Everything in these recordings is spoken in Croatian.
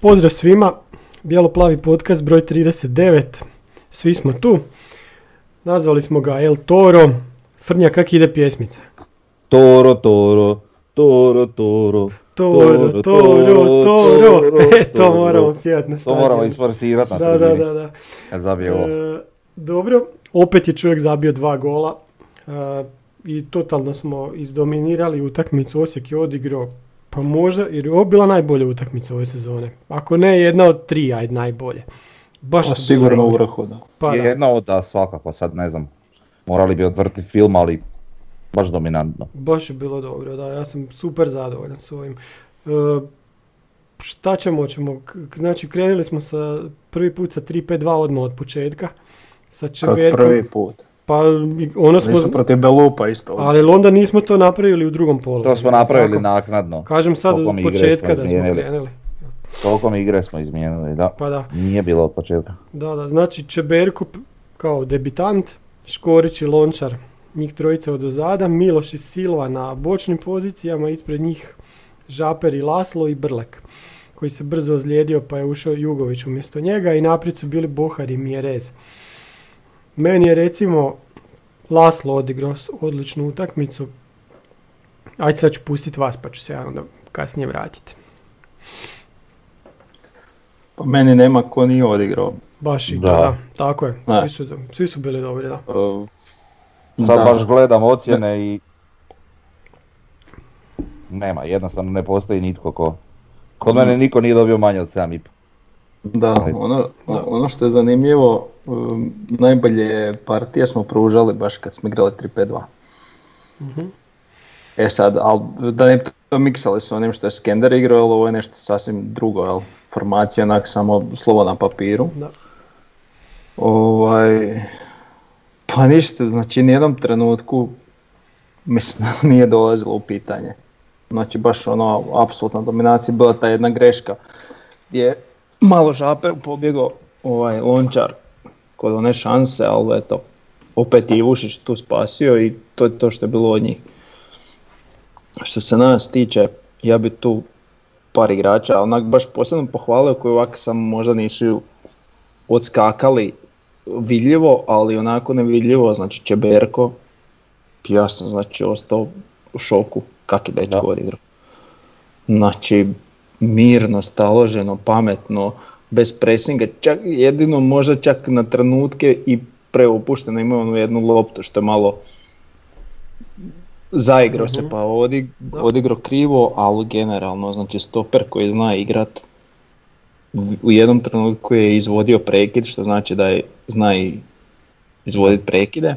Pozdrav svima, Bijelo-plavi podcast broj 39, svi smo tu. Nazvali smo ga El Toro. Frnja, kak ide pjesmica? Toro, toro, toro, toro. Toro, toro, toro. E, to moramo pjevat na To stadionu. moramo isforsirat na Da, da, da, da. kad zabije. E, dobro, opet je čovjek zabio dva gola. E, I totalno smo izdominirali utakmicu. Osijek je odigrao, pa možda, jer je ovo bila najbolja utakmica ove sezone. Ako ne, jedna od tri, ajde najbolje. Baš Pa sigurno u vrhu, da. Pa da. Jedna od da svakako, sad ne znam. Morali bi odvrti film, ali baš dominantno. Baš je bilo dobro, da, ja sam super zadovoljan s ovim. E, šta ćemo, ćemo, znači krenuli smo sa prvi put sa 3-5-2 odmah od početka. Sa Čeberkom, prvi put. Pa i ono smo, Nisam protiv Belupa isto. ali onda nismo to napravili u drugom polu. To smo napravili Tako? naknadno. Kažem sad od početka smo da smo krenuli. Toliko mi igre smo izmijenili, da. Pa da, Nije bilo od početka. da, da, znači Čeberko p- kao debitant, Škorić i Lončar, njih trojica od ozada, Miloš i Silva na bočnim pozicijama, ispred njih Žaper i Laslo i Brlek, koji se brzo ozlijedio pa je ušao Jugović umjesto njega i naprijed su bili Bohar i Mjerez. Meni je recimo Laslo odigrao odličnu utakmicu. Ajde sad ću pustiti vas pa ću se ja onda kasnije vratiti. Pa meni nema ko nije odigrao. Baš i Da. da, tako je. Svi su, svi su bili dobri, da. Uh, Sad da. baš gledam ocjene i... Nema, jednostavno ne postoji nitko ko... Kod mene niko nije dobio manje od 7,5. Da, ono, ono što je zanimljivo, um, najbolje partije smo pružali baš kad smo igrali 3-5-2. Mhm. E sad, al, da ne bi to miksali s onim što je Skender igrao, ali ovo je nešto sasvim drugo, jel? Formacija onak samo slovo na papiru. Da. Ovaj, pa ništa, znači nijednom trenutku mislim nije dolazilo u pitanje. Znači baš ono, apsolutna dominacija, bila ta jedna greška gdje je malo žaper pobjegao ovaj lončar kod one šanse, ali eto, opet je Ivušić tu spasio i to je to što je bilo od njih. Što se nas tiče, ja bi tu par igrača, onak baš posebno pohvalio koji ovako samo možda nisu odskakali vidljivo, ali onako nevidljivo, znači Čeberko, ja sam znači ostao u šoku kak je dečko odigrao. Znači, mirno, staloženo, pametno, bez presinga, čak jedino možda čak na trenutke i preopušteno imao onu jednu loptu što je malo zaigrao se pa odig, Da. odigrao krivo, ali generalno, znači stoper koji zna igrat u jednom trenutku je izvodio prekid, što znači da je, zna i izvoditi prekide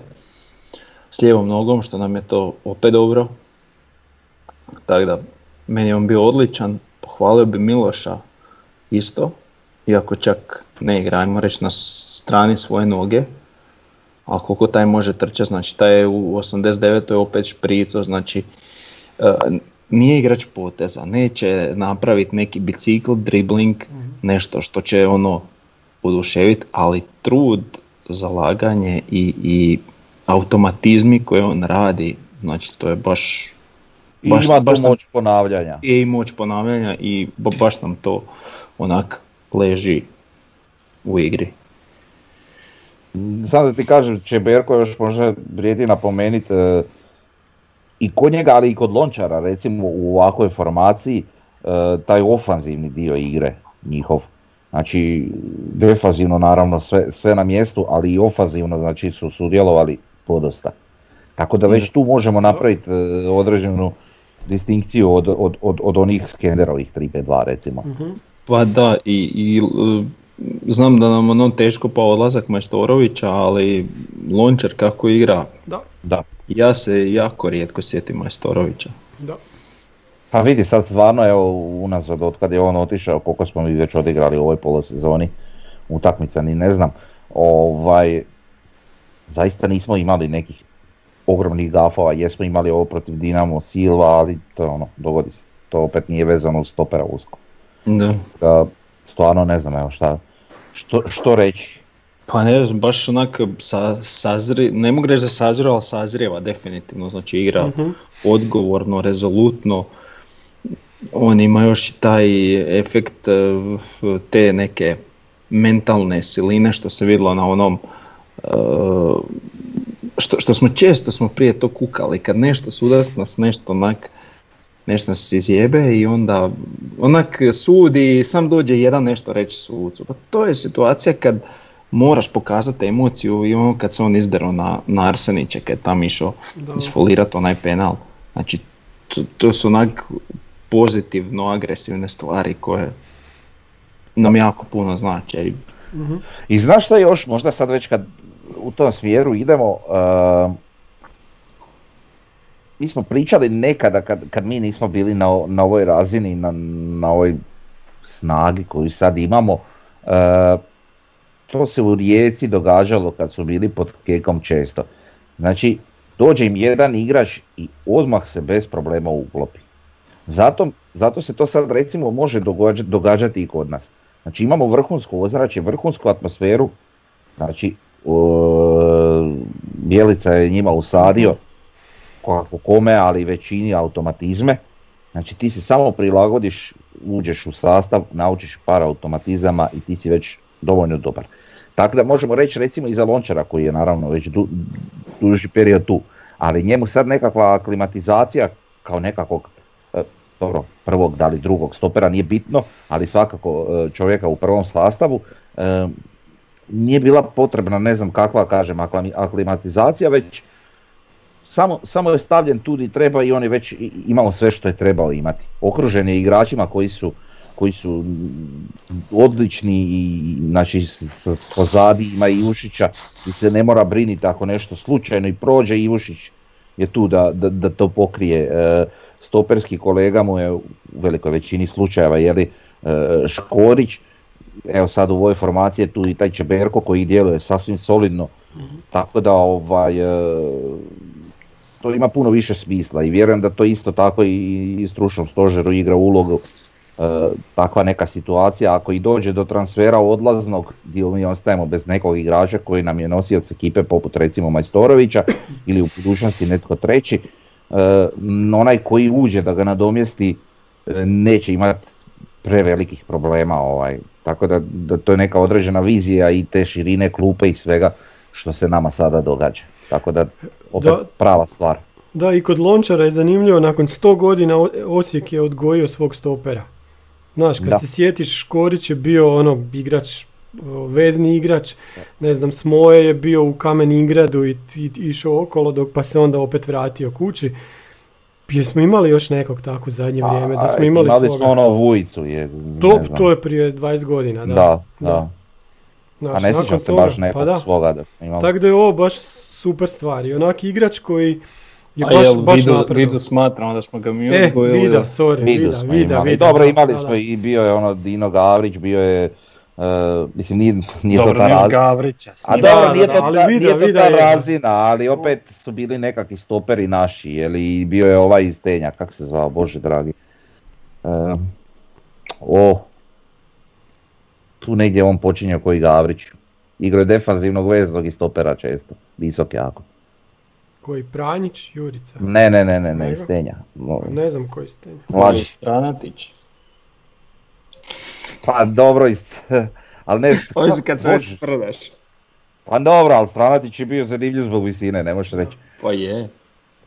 s lijevom nogom, što nam je to opet dobro. Tako da, meni je on bio odličan, pohvalio bi Miloša isto, iako čak ne igra, ajmo reći na strani svoje noge, ali koliko taj može trčati, znači taj je u 89. je opet šprico, znači e, nije igrač poteza, neće napraviti neki bicikl, dribling, nešto što će ono oduševiti, ali trud, zalaganje i, i automatizmi koje on radi, znači to je baš I Baš- ima baš moć ponavljanja. i moć ponavljanja i ba- baš nam to onak leži u igri. Samo da ti kažem, Čeberko još možda vrijedi napomenuti e, i kod njega, ali i kod Lončara, recimo u ovakvoj formaciji, e, taj ofanzivni dio igre njihov. Znači, defanzivno naravno sve, sve na mjestu, ali i ofanzivno znači su sudjelovali podosta. Tako da već tu možemo napraviti e, određenu distinkciju od, od, od, od onih skenderovih 3-5-2 recimo. Pa da, i, i e, znam da nam ono teško pa odlazak Majstorovića, ali Lončar kako igra, Da, Da. ja se jako rijetko sjetim Majstorovića. da. Pa vidi sad stvarno evo unazad od kad je on otišao koliko smo mi već odigrali u ovoj polosezoni utakmica ni ne znam. Ovaj, zaista nismo imali nekih ogromnih gafova, jesmo imali ovo protiv Dinamo Silva, ali to je ono, dogodi se. To opet nije vezano uz stopera usko. Da. Da, stvarno ne znam evo šta, što, što reći. Pa ne znam, baš onak sa, sazri, ne mogu reći da sazrio, ali sazrijeva definitivno, znači igra odgovorno, rezolutno, on ima još i taj efekt eh, te neke mentalne siline što se vidjelo na onom eh, što, što smo često smo prije to kukali, kad nešto sudac nas nešto onak nešto nas izjebe i onda onak sudi i sam dođe jedan nešto reći sucu. Pa to je situacija kad moraš pokazati emociju i ono kad se on izdero na, na Arsenića kad je tam išao Da. isfolirati onaj penal. Znači to, to su onak pozitivno agresivne stvari koje nam jako puno znače. I I znaš šta još, možda sad već kad u tom smjeru idemo, uh, mi smo pričali nekada kad, kad mi nismo bili na, na ovoj razini, na, na ovoj snagi koju sad imamo, uh, to se u Rijeci događalo kad su bili pod kekom često. Znači, dođe im jedan igrač i odmah se bez problema uklopi. Zato, zato se to sad recimo može događati, i kod nas. Znači imamo vrhunsko ozračje, vrhunsku atmosferu, znači Bjelica je njima usadio kako kome, ali većini automatizme. Znači ti se samo prilagodiš, uđeš u sastav, naučiš par automatizama i ti si već dovoljno dobar. Tako da možemo reći recimo i za Lončara koji je naravno već du, duži period tu, ali njemu sad nekakva aklimatizacija kao nekakvog e, dobro, prvog da li drugog stopera nije bitno, ali svakako e, čovjeka u prvom sastavu e, nije bila potrebna ne znam kakva kažem aklimatizacija, već samo, samo je stavljen tu di treba i on je već i- imao sve što je trebao imati. Okružen je igračima koji su, koji su mm, odlični i znači pozadi ima i Ivušića i se ne mora briniti ako nešto slučajno i prođe Ivušić je tu da, da, da to pokrije. E, stoperski kolega mu je u velikoj većini slučajeva jeli, e, Škorić, evo sad u ovoj formaciji tu i taj Čeberko koji djeluje sasvim solidno, tako da ovaj, e, to ima puno više smisla i vjerujem da to isto tako i, i stručnom stožeru igra ulogu e, takva neka situacija, ako i dođe do transfera odlaznog gdje mi ostajemo bez nekog igrača koji nam je nosioc ekipe poput recimo Majstorovića ili u budućnosti netko treći, e, onaj koji uđe da ga nadomjesti e, neće imati prevelikih problema ovaj. Tako da, da to je neka određena vizija i te širine klupe i svega što se nama sada događa. Tako da opet Da. prava stvar. Da, i kod Lončara je zanimljivo, nakon 100 godina Osijek je odgojio svog stopera. Znaš, kad Da. se sjetiš, Škorić je bio ono igrač, vezni igrač, ne znam, Smoje je bio u Kamen Ingradu i, i išao okolo dok pa se onda opet vratio kući. Jesmo imali još nekog tako u zadnje vrijeme, da smo imali, imali svoga. smo ono Vujicu. Je, to, ne znam. to je prije 20 godina, da. Da, da. Znaš, A ne sjećam se toga- baš nekog pa da. svoga da smo imali. Tako da je ovo baš super stvar. I onak igrač koji je A baš, jel baš Vidu. Vidu smatramo da smo ga mi E, odgojili, Vida, da- sorry, Vidu Vida, Vida. Vida, Dobro, imali da, smo da. i bio je ono Dino Gavrić, bio je, e, mislim nije, nije to Dobro, ta neš razina. Gavrića. A dobro, da, nije da, to, ali ta, Vida, nije to ta razina, ali opet su bili nekakvi stoperi naši, jeli, i bio je ovaj iz Tenja, kak se zvao, bože dragi. E, o, tu negdje on počinje koji Gavrić. Igrao je defanzivnog veznog i stopera često, visok jako. Koji Pranjić, Jurica. Ne, ne, ne, ne, ne, iz? Tenja. No, Ne znam koji ste. mlađi. Stranatić. Pa dobro, iz, ali ne, Ovo je kad se već prdaš. Pa dobro, ali Franatić je bio zanimljiv zbog visine, ne možeš reći. Pa je.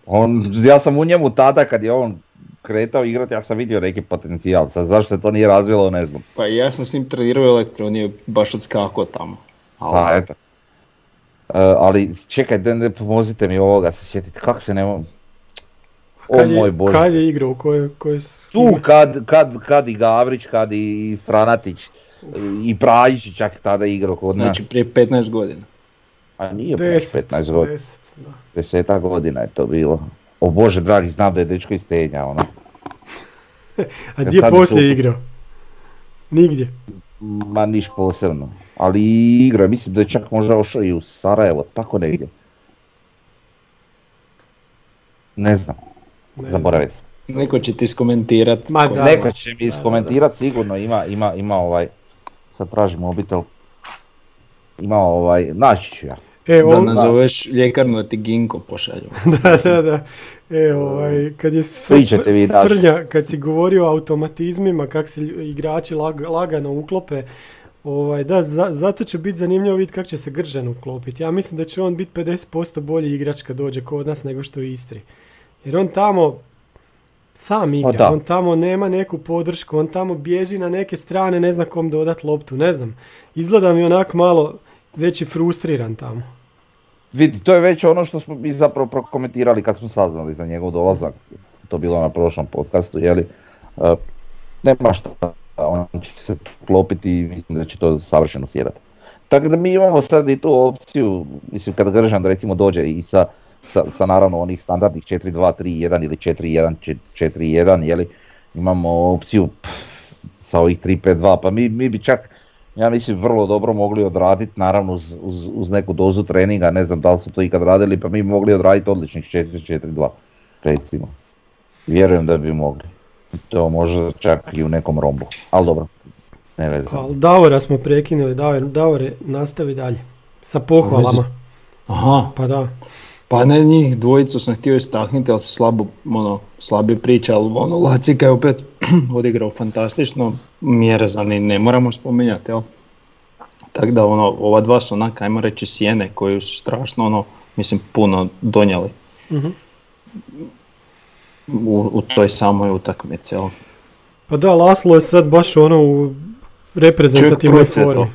On, ja sam u njemu tada kad je on kretao igrati, ja sam vidio neki potencijal. Sad zašto se to nije razvilo, ne znam. Pa ja sam s njim trenirao u elektro, on je baš odskakao tamo. Pa eto. E, ali čekaj, da ne pomozite mi ovoga se sjetiti, kako se ne mo- O Kad moj je, bože. kad je igrao, u kojoj, kojoj s Tu kad, kad, kad i Gavrić, kad i Stranatić, i Prajić čak tada igrao kod nas. Znači prije 15 godina. A nije baš 15 godina. Deset, da. Deseta godina je to bilo. O Bože dragi, znam da je dečko iz Tenja, ono. A gdje sad poslije tu- igrao? Nigdje. Ma niš posebno. Ali igra, mislim da je čak možda ošao i u Sarajevo, tako negdje. Ne znam, Ne znam. zaboravio sam. Neko će ti iskomentirat. Ma da. Neko će mi da, da. iskomentirat sigurno, ima, ima, ima ovaj, sad tražim mobitel, ima ovaj, naći ću ja. E, Da nazoveš ljekarnu da ti ginko pošalju. da, da, da. E, ovaj, kad je vi. Frnja, kad si govorio o automatizmima, kak se igrači lag- lagano uklope, ovaj, da, za- zato će biti zanimljivo vidjeti kako će se Gržan uklopiti. Ja mislim da će on biti 50% bolji igrač kad dođe kod nas nego što je u Istri. Jer on tamo sam igra, da. on tamo nema neku podršku, on tamo bježi na neke strane, ne zna kom dodat loptu, ne znam. Izgleda mi onak malo već i frustriran tamo. Vidi, to je već ono što smo mi zapravo prokomentirali kad smo saznali za njegov dolazak. To bilo na prošlom podcastu, jeli. E, nema šta, on će se klopiti i mislim da će to savršeno sjedati. Tako da mi imamo sad i tu opciju, mislim kad Gržan recimo dođe i sa, sa, sa naravno onih standardnih 4-2-3-1 ili 4-1-4-1, jeli, imamo opciju pff, sa ovih 3-5-2, pa mi, mi bi čak ja mislim vrlo dobro mogli odraditi, naravno uz, uz, uz neku dozu treninga, ne znam da li su to ikad radili, pa mi bi mogli odraditi odličnih 4-4-2, recimo. Vjerujem da bi mogli. To možda čak i u nekom rombu, ali dobro, ne veze. Ali Davora smo prekinuli, Davor, Davore, nastavi dalje. Sa pohvalama. Aha, Pa da. Pa ne njih dvojicu sam htio istaknuti, ali se slabo, ono, slabije priča, ali ono, Lacika je opet odigrao fantastično, Mjerezani ne moramo spominjati, jel? Tako da ono, ova dva su onak, ajmo reći sjene koju su strašno ono, mislim, puno donijeli Mhm. u, u toj samoj utakmici, jel? Pa da, Laslo je sad baš ono u reprezentativnoj formi.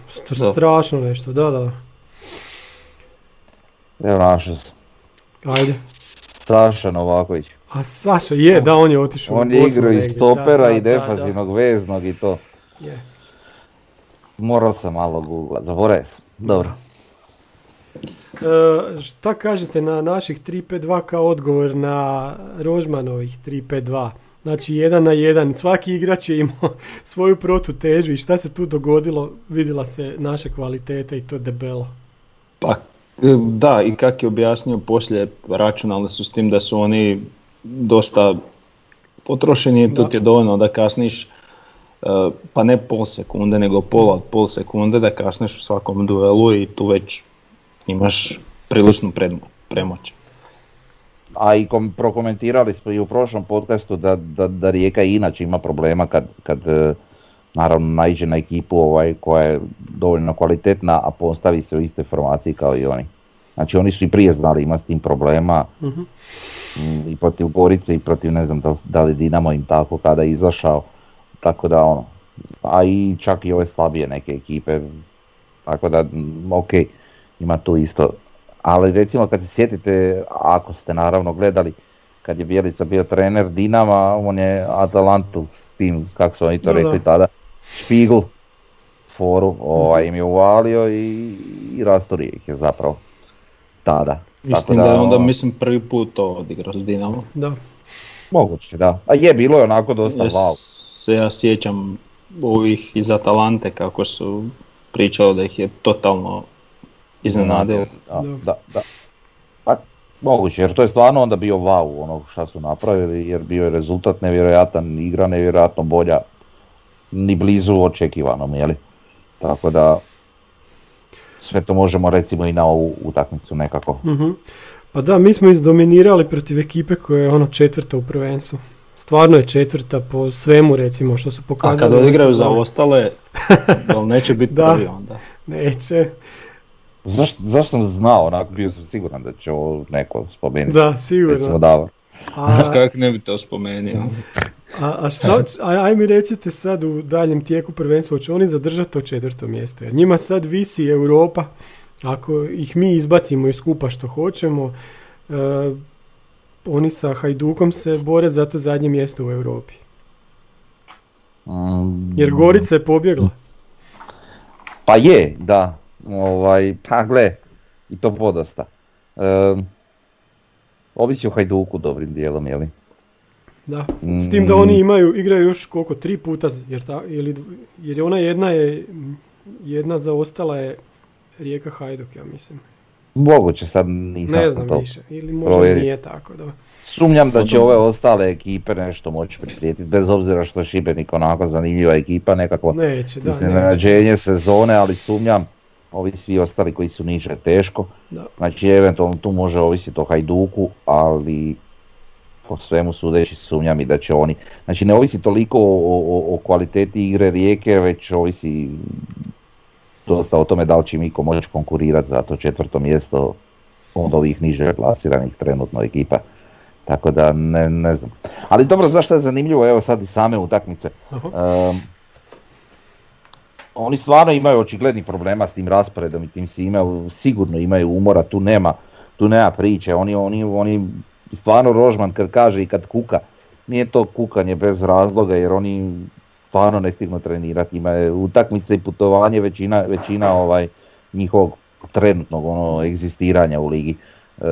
Strašno nešto, da, da. Evo našao sam. Ajde. Saša Novaković. A Saša je, da, on je otišao. u On je igrao i negdje, stopera da, da, i da, defanzivnog veznog i to. je. Morao sam malo googlat, zaboravio sam. Dobro. E, šta kažete na naših 3-5-2 kao odgovor na Rožmanovih 3-5-2? Znači jedan na jedan, svaki igrač je imao svoju protutežu i šta se tu dogodilo, vidjela se naše kvalitete i to debelo. Pa da, i kak je objasnio poslije, računali su s tim da su oni dosta potrošeni to Da. ti je dovoljno da kasniš, e, pa ne pol sekunde, nego pola od pol sekunde da kasniš u svakom duelu i tu već imaš priličnu premoć. A i kom, prokomentirali smo i u prošlom podcastu da, da, da Rijeka inače ima problema kad, kad e, naravno naiđe na ekipu ovaj, koja je dovoljno kvalitetna, a postavi se u istoj formaciji kao i oni. Znači oni su i prije znali ima s tim problema mm, i protiv Gorice i protiv ne znam da, li- da li Dinamo im tako kada je izašao. Tako da ono, a i čak i ove slabije neke ekipe. Tako da, ok, ima tu isto. Ali recimo kad se sjetite, ako ste naravno gledali, kad je Bjelica bio trener Dinama, on je Atalantu s tim, kako su oni to Da, rekli da. tada, Špigl foru ovaj, im je uvalio i, i rastorio ih je zapravo tada. Mislim Tako da je onda ono, mislim prvi put to odigrao s Dinamo. Da. Moguće, da. A je, bilo je onako dosta Ja wow. se ja sjećam ovih iz Atalante kako su pričali da ih je totalno iznenadilo. Da, Da. da, da. Pa, moguće, jer to je stvarno onda bio wow ono šta su napravili, jer bio je rezultat nevjerojatan, igra nevjerojatno bolja, ni blizu očekivanom, jeli? Tako da, sve to možemo recimo i na ovu utakmicu nekako. Mhm. Pa da, mi smo izdominirali protiv ekipe koja je ono četvrta u prvenstvu. Stvarno je četvrta po svemu recimo što su A pokazali. kad ove odigraju za ostale, jel neće biti Da. prvi onda? Neće. Zašto, zašto sam znao, onako bio sam siguran da će ovo neko spomenuti. Da, Recimo sigurno. Davor. A, Kako ne bi to spomenuo? a, a šta, a, aj mi recite sad u daljem tijeku prvenstva, hoće oni zadržati to četvrto mjesto? Jer njima sad visi Europa, ako ih mi izbacimo iz skupa što hoćemo, e, oni sa Hajdukom se bore za to zadnje mjesto u Europi. Mm, Jer Gorica je pobjegla. Pa je, da. Ovaj, pa gle, i to podosta. Um, ovisi o Hajduku dobrim dijelom, jeli? Da, s tim da Mm. oni imaju, igraju još koliko, tri puta, jer, ta, ili, jer je ona jedna je, jedna zaostala je Rijeka Hajduk, ja mislim. Moguće sad nisam Ne znam to. više, ili možda provjerio. nije tako, da. Sumnjam da će ove ostale ekipe nešto moći priprijetiti, bez obzira što je Šibenik onako zanimljiva ekipa, nekako Neće, da, iznenađenje sezone, ali sumnjam ovi svi ostali koji su niže teško. Da. Znači eventualno tu može ovisiti o Hajduku, ali po svemu sudeći sumnjam i da će oni. Znači ne ovisi toliko o, o, o kvaliteti igre Rijeke, već ovisi dosta o tome da li će Miko moći konkurirati za to četvrto mjesto od ovih niže plasiranih trenutno ekipa. Tako da ne, ne znam. Ali dobro, znaš što je zanimljivo, evo sad i same utakmice. Ehm, oni stvarno imaju očiglednih problema s tim rasporedom i tim svime, sigurno imaju umora, tu nema, tu nema priče, oni, oni, oni stvarno Rožman kad kaže i kad kuka, nije to kukanje bez razloga jer oni stvarno ne stignu trenirati, ima utakmice i putovanje većina, većina ovaj njihovog trenutnog ono egzistiranja u ligi. E,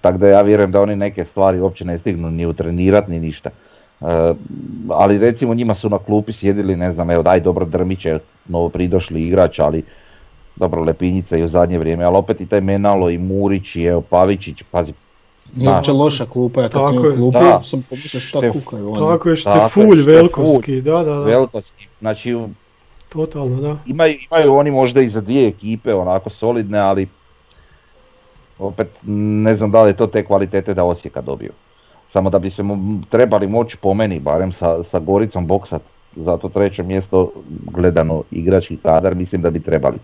tako da ja vjerujem da oni neke stvari uopće ne stignu ni utrenirati ni ništa. E, ali recimo njima su na klupi sjedili, ne znam, evo daj dobro Drmić je novo pridošli igrač, ali dobro Lepinjica i u zadnje vrijeme, ali opet i taj Menalo i Murić i evo Pavičić, pazi, Nije uopće loša klupa, ja kad sam u je. klupu Da. sam pomislio šta Štef- kukaju oni. Tako je, Štefulj. Velkovski, da, da, da, Velkovski, znači totalno, da. imaju, imaju oni možda i za dvije ekipe onako solidne, ali opet ne znam da li je to te kvalitete da Osijeka dobiju. Samo da bi se mo- trebali moći po meni, barem sa, sa Goricom boksat za to treće mjesto gledano igrački kadar, mislim da bi trebali.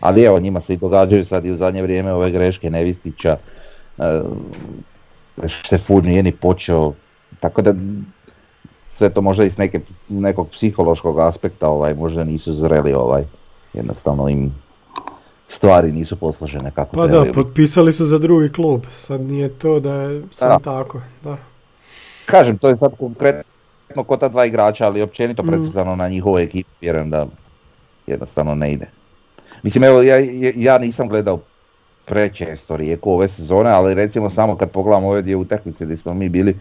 Ali evo, njima se i događaju sad i u zadnje vrijeme ove greške Nevistića, Štefur nije ni počeo, tako da sve to možda iz neke, nekog psihološkog aspekta ovaj, možda nisu zreli ovaj, jednostavno im stvari nisu posložene kako Pa da, potpisali su za drugi klub, sad nije to da je sad Da. tako, da. Kažem, to je sad konkretno kod ta dva igrača, ali općenito Mm. predstavljeno na njihovoj ekipi, vjerujem da jednostavno ne ide. Mislim, evo, ja, ja nisam gledao prečesto Rijeku ove sezone, ali recimo samo kad pogledam ove dvije utakmice gdje smo mi bili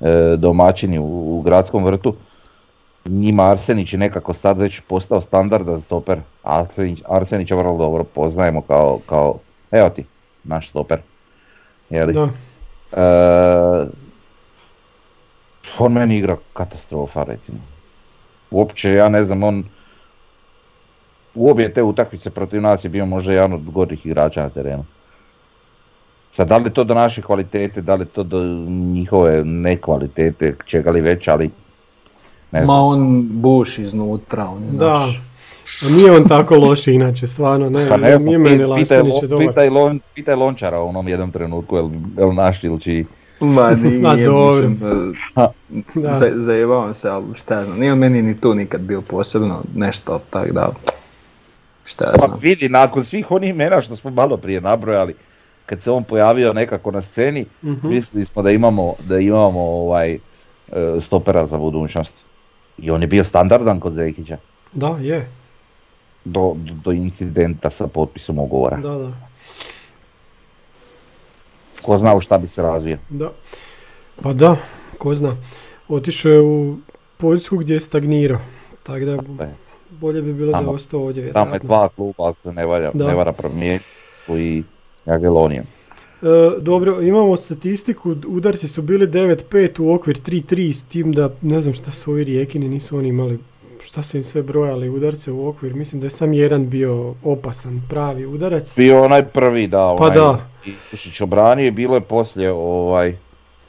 e, domaćini u, u gradskom vrtu, njima Arsenić je nekako sad već postao standardan stoper. Arsenić, Arsenića vrlo dobro poznajemo kao, kao evo ti, naš stoper. Je li? Da, E, on meni igra katastrofa recimo. Uopće ja ne znam, on u obje te utakmice protiv nas je bio možda jedan od gorih igrača na terenu. Sad, da li je to do naše kvalitete, da li to do njihove nekvalitete, čega li već, ali ne Ma znam. on buš iznutra, on je da. naš. A nije on tako loš inače, stvarno, ne, Pa ne znam, nije meni pi- pitaj, dobar. pitaj, Lon, pitaj Lončara u onom jednom trenutku, jel, jel naš ili čiji. Ma nije, Ma mislim, Da. za, zajebavam se, ali šta znam, nije on meni ni tu nikad bio posebno nešto, tak da, šta ja Pa vidi, nakon svih onih imena što smo malo prije nabrojali, kad se on pojavio nekako na sceni, Mhm. mislili smo da imamo, da imamo ovaj e, stopera za budućnost. I on je bio standardan kod Zekića, Da, je, do, do, do incidenta sa potpisom ugovora. da, da, Ko zna u šta bi se razvio. da. Pa da, ko zna. Otišao je u Poljsku gdje je stagnirao, tako da Tako je. Bolje bi bilo da je ostao ovdje Tamo je dva kluba, ako se ne, valja, Da. ne vara promijeniti, i Jagelonijem. E, dobro, imamo statistiku, udarci su bili 9-5 u okvir 3-3 s tim da ne znam šta su ovi rijekini, nisu oni imali, šta su im sve brojali udarce u okvir, mislim da je sam jedan bio opasan, pravi udarac. Bio onaj prvi, da, onaj Pa da. Isušić obranio i bilo je poslije ovaj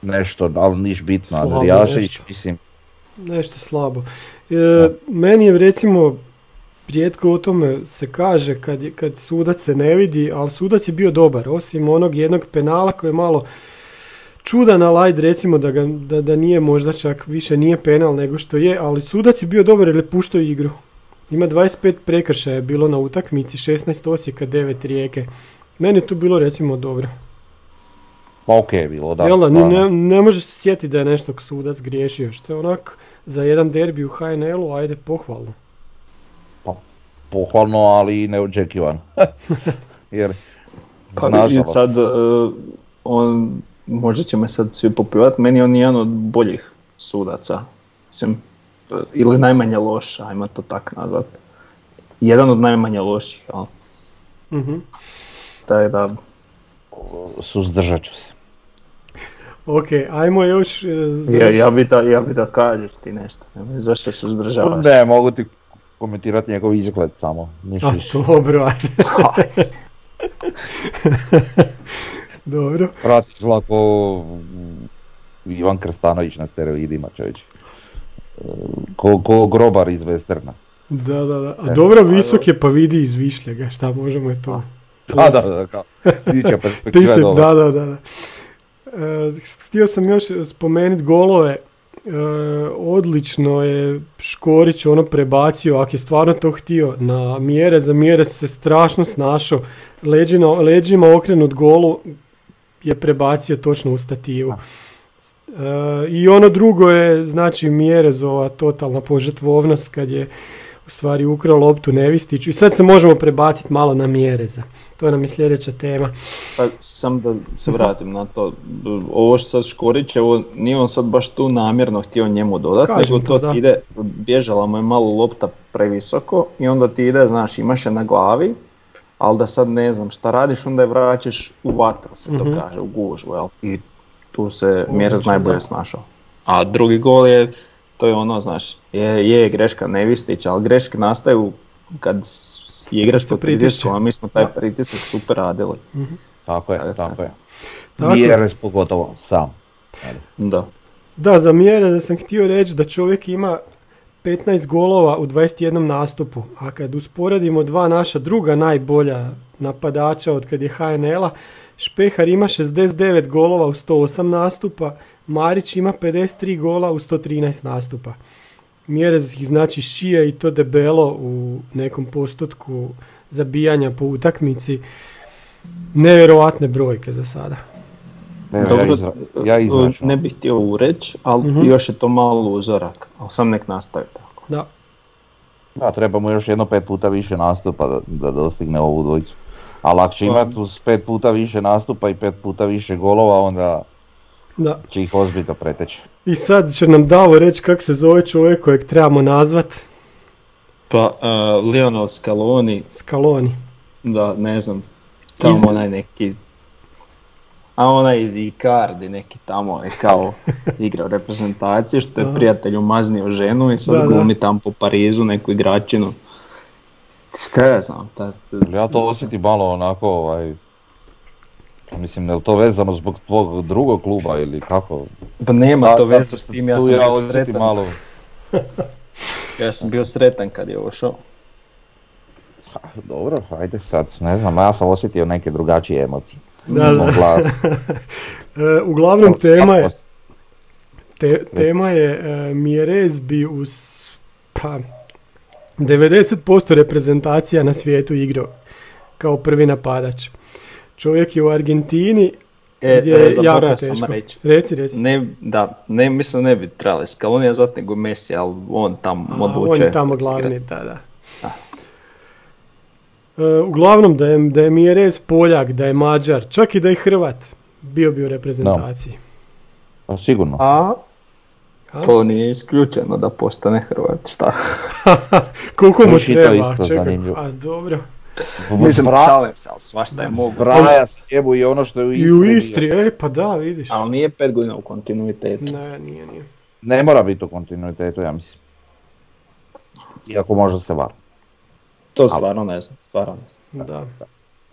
nešto, ali niš bitno, Andrijašević, nešto. mislim, Nešto slabo. E, meni je recimo rijetko o tome se kaže kad, kad sudac se ne vidi, ali sudac je bio dobar, osim onog jednog penala koji je malo čudan, ali ajde recimo da, ga, da, da nije možda čak više nije penal nego što je, ali sudac je bio dobar jer je puštao igru. Ima 25 prekršaja je bilo na utakmici, 16 Osijeka, 9 Rijeke. Meni je tu bilo recimo dobro. pa ok je bilo, da. Jel da, ne, ne može se sjetiti da je nešto sudac griješio, što je onak za jedan derbi u HNL-u, ajde pohvalno. pohvalno, ali i neočekivano. Jer, Pa nažalost, vidi sad, e, on, možda će me sad svi popivati, meni je on jedan od boljih sudaca. Mislim, ili najmanje loš, ajmo to tak nazvat. Jedan od najmanje loših, jel? Mhm. Tako da, Suzdržat ću se. Ok, ajmo još... e, ja, ja bi da, ja bi da kažeš ti nešto. Zašto se uzdržavaš? Ne, mogu ti komentirati njegov izgled samo. Ništa A, dobro, ajde. dobro. Prati izgleda ko mm, Ivan Krstanović na steroidima čovječ. E, Ko, ko grobar iz Westerna. Da, da, da. A dobro, visok je pa vidi iz višljega, šta možemo je to. Da, da, da, kao. Ti perspektive se, da, da, da. da. Htio sam još spomenuti golove. E, odlično je Škorić ono prebacio, ako je stvarno to htio, na mjere. Za mjere se strašno snašao. Leđina, leđima okrenut golu je prebacio točno u stativu. E, I ono drugo je, znači, Mjerezova totalna požrtvovnost kad je u stvari ukrao loptu Nevistiću. I sad se možemo prebaciti malo na Mjereza. To nam je sljedeća tema. Pa sam da se vratim na to, ovo što sad Škorić, ovo nije on sad baš tu namjerno htio njemu dodati, Kažem nego to, to ti ide, bježala mu je malo lopta previsoko i onda ti ide, znaš, imaš je na glavi, ali da sad ne znam šta radiš, onda je vraćaš u vatru, se to Mhm. kaže, u gužvu, jel? I tu se Mjerez najbolje snašao. A drugi gol je, to je ono, znaš, je, je greška Nevistića, ali greške nastaju kad je igrač pod pritiskom, a mi smo taj pritisak super radili. Tako je, Tako, je. Tako. Mjeres pogotovo, sam. Da. Da, za mjere da sam htio reći da čovjek ima 15 golova u 21 nastupu, a kad usporedimo dva naša druga najbolja napadača od kad je HNL-a, Špehar ima 69 golova u 108 nastupa, Marić ima 53 gola u 113 nastupa. Mjerez ih znači šije i to debelo u nekom postotku zabijanja po utakmici. Nevjerojatne brojke za sada. Evo, ja, Dobro, izra, ja ne bih htio ureći, ali Mhm. još je to malo uzorak, ali sam nek nastavi tako. Da, Da, treba mu još jedno pet puta više nastupa da, da dostigne ovu dvojicu. Ali ako će Pa- imati uz pet puta više nastupa i pet puta više golova, onda da. će ih ozbiljno preteći. I sad će nam Davo reći kako se zove čovjek kojeg trebamo nazvat Pa uh, Lionel Scaloni, Scaloni. da ne znam, tamo Iz- onaj neki, a onaj iz Icardi neki tamo je kao igrao reprezentacije što je prijatelju maznio ženu i sad Da, da. glumi tam po Parizu neku igračinu. Šta ja znam, ta, Ja to osjetim malo onako, ovaj, mislim, je li to vezano zbog tvog drugog kluba ili kako? pa nema Da, to veze s tim, ja sam ja bio osjetim sretan, malo, ja sam bio sretan kad je ošao. dobro, ajde sad, ne znam, ja sam osjetio neke drugačije emocije. Da, da. E, uglavnom tema je, te- tema je e, Mjerez bi uz pa, 90% reprezentacija na svijetu igrao kao prvi napadač. Čovjek je u Argentini E, gdje e, je jako zaboravio sam teško. reći. Reci, reci. Ne, da, ne, mislim ne bi trebali Scalonija zvat nego Messi, ali on tamo A, odlučuje. on je tamo glavni, da, da. E, uglavnom da je, da je Mjerez Poljak, da je Mađar, čak i da je Hrvat, bio bi u reprezentaciji. Pa sigurno. A, A? to nije isključeno da postane Hrvat, šta? Koliko mu treba? Čekaj, a dobro. Mislim, Bra- šalim se, ali svašta je mogu. Braja s jebu i ono što je u Istri. I u. Istri, e pa da, vidiš. Ali nije pet godina u kontinuitetu. Ne, nije, nije. Ne mora biti u kontinuitetu, ja mislim. Iako možda se var. To stvarno ne znam, stvarno ne znam. Da.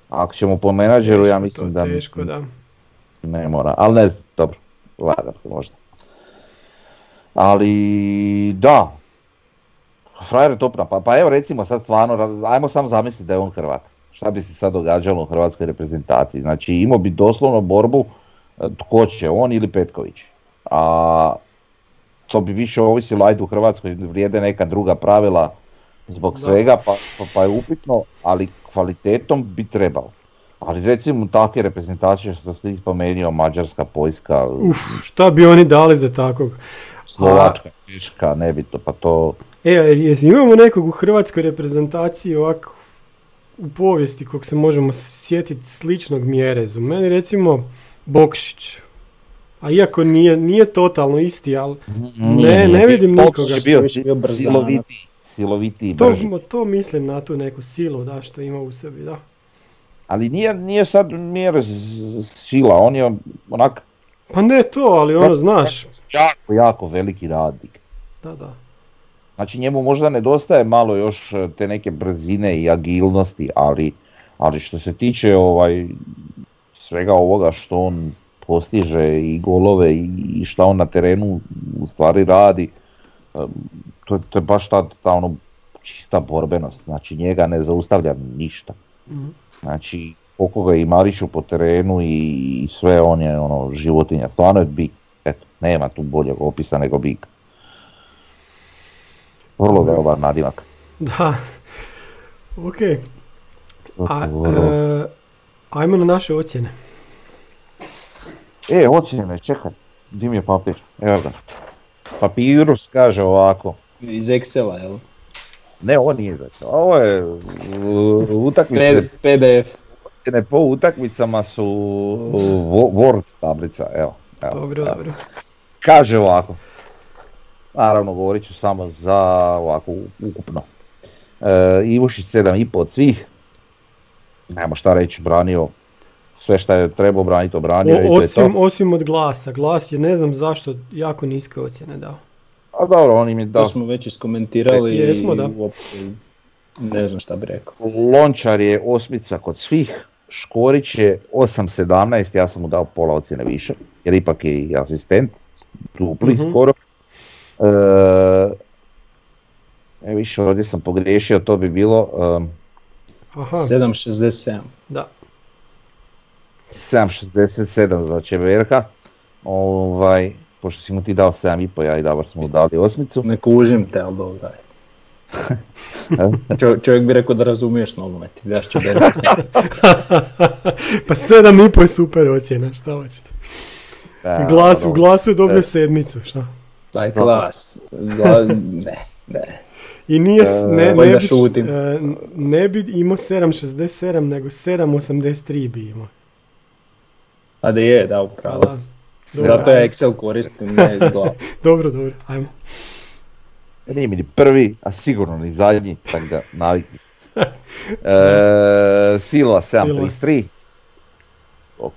Ako ćemo po menadžeru, ja Teško mislim to, da Teško, da. ne mora. Ali ne znam, dobro, lagam se možda. Ali da, frajer je top napad. Pa evo recimo sad stvarno, ajmo samo zamisliti da je on Hrvat. Šta bi se sad događalo u hrvatskoj reprezentaciji? Znači imao bi doslovno borbu e, tko će, on ili Petković. A to bi više ovisilo, ajde u Hrvatskoj vrijede neka druga pravila zbog svega, pa, pa, pa je upitno, ali kvalitetom bi trebao. Ali recimo takve reprezentacije što si spomenuo, Mađarska, Poljska, Uf, šta bi oni dali za takvog? Slovačka, Češka, nebitno, pa to... E, jesi imamo nekog u hrvatskoj reprezentaciji ovako u povijesti kog se možemo sjetiti sličnog mjerezu? Meni recimo Bokšić. A iako nije, nije totalno isti, ali Nije, ne, nije. ne vidim Toliko nikoga. je bio bio brzanac. silovitiji, silovitiji, To, brži. to mislim na tu neku silu da što ima u sebi, da. Ali nije, nije sad mjere z- sila, on je onak Pa ne to, ali ono, znaš, jako, jako veliki radnik. da, da. Znači njemu možda nedostaje malo još e, te neke brzine i agilnosti, ali, ali što se tiče ovaj, svega ovoga što on postiže i golove i, i šta on na terenu u stvari radi, to, je- to je baš ta, ta ono čista borbenost, znači njega ne zaustavlja ništa. Mhm. Znači koliko ga i Mariću po terenu i, i sve on je ono životinja, stvarno je bik, eto, nema tu boljeg opisa nego bik. Vrlo dobar nadimak. Da. Ok. A, e, ajmo na naše ocjene. E, ocjene, čekaj, di mi je papir? Evo ga. Papirus kaže ovako, Iz Excela, jel? ne ovo nije za ovo je utakmice, PDF. Ocjene po utakmicama su Wo- Word tablica, evo. evo, Dobro, evo. dobro. Kaže ovako, naravno govorit ću samo za ovako ukupno. E, Ivušić 7,5 od svih, nema šta reći, branio sve šta je trebao braniti, obranio i O, to je osim, to. osim od glasa. Glas je, ne znam zašto, jako niske ocjene dao. A dobro, on im je To dao smo već iskomentirali Jesmo, i da. uopće ne znam šta bi rekao. Lončar je osmica kod svih, Škorić je 8.17, ja sam mu dao pola ocjene više, jer ipak je i asistent, dupli Mhm. skoro. E, e, više ovdje sam pogriješio, to bi bilo um, Aha, 7.67. da. 7.67 za Čeverka, ovaj, pošto si mu ti dao 7,5, ja i Davor smo mu dali osmicu. Ne kužim te, ali dobro. je. Čov- čovjek bi rekao da razumiješ nogomet, daš će da pa sedam i po je super ocjena, šta hoćete. Da, Glas, u glasu je dobio E. sedmicu, šta? Daj glas. Gla- ne, ne. I nije, ne, ne, bi, e, ne bi imao 7.67, nego 7.83 bi imao. A da je, da, upravo. Pa Zato ja. Excel koristim, ne glas. Dobro, dobro, ajmo. Nije mi ni prvi, a sigurno ni zadnji, tako da navikni. E, Silva 7.33. Ok.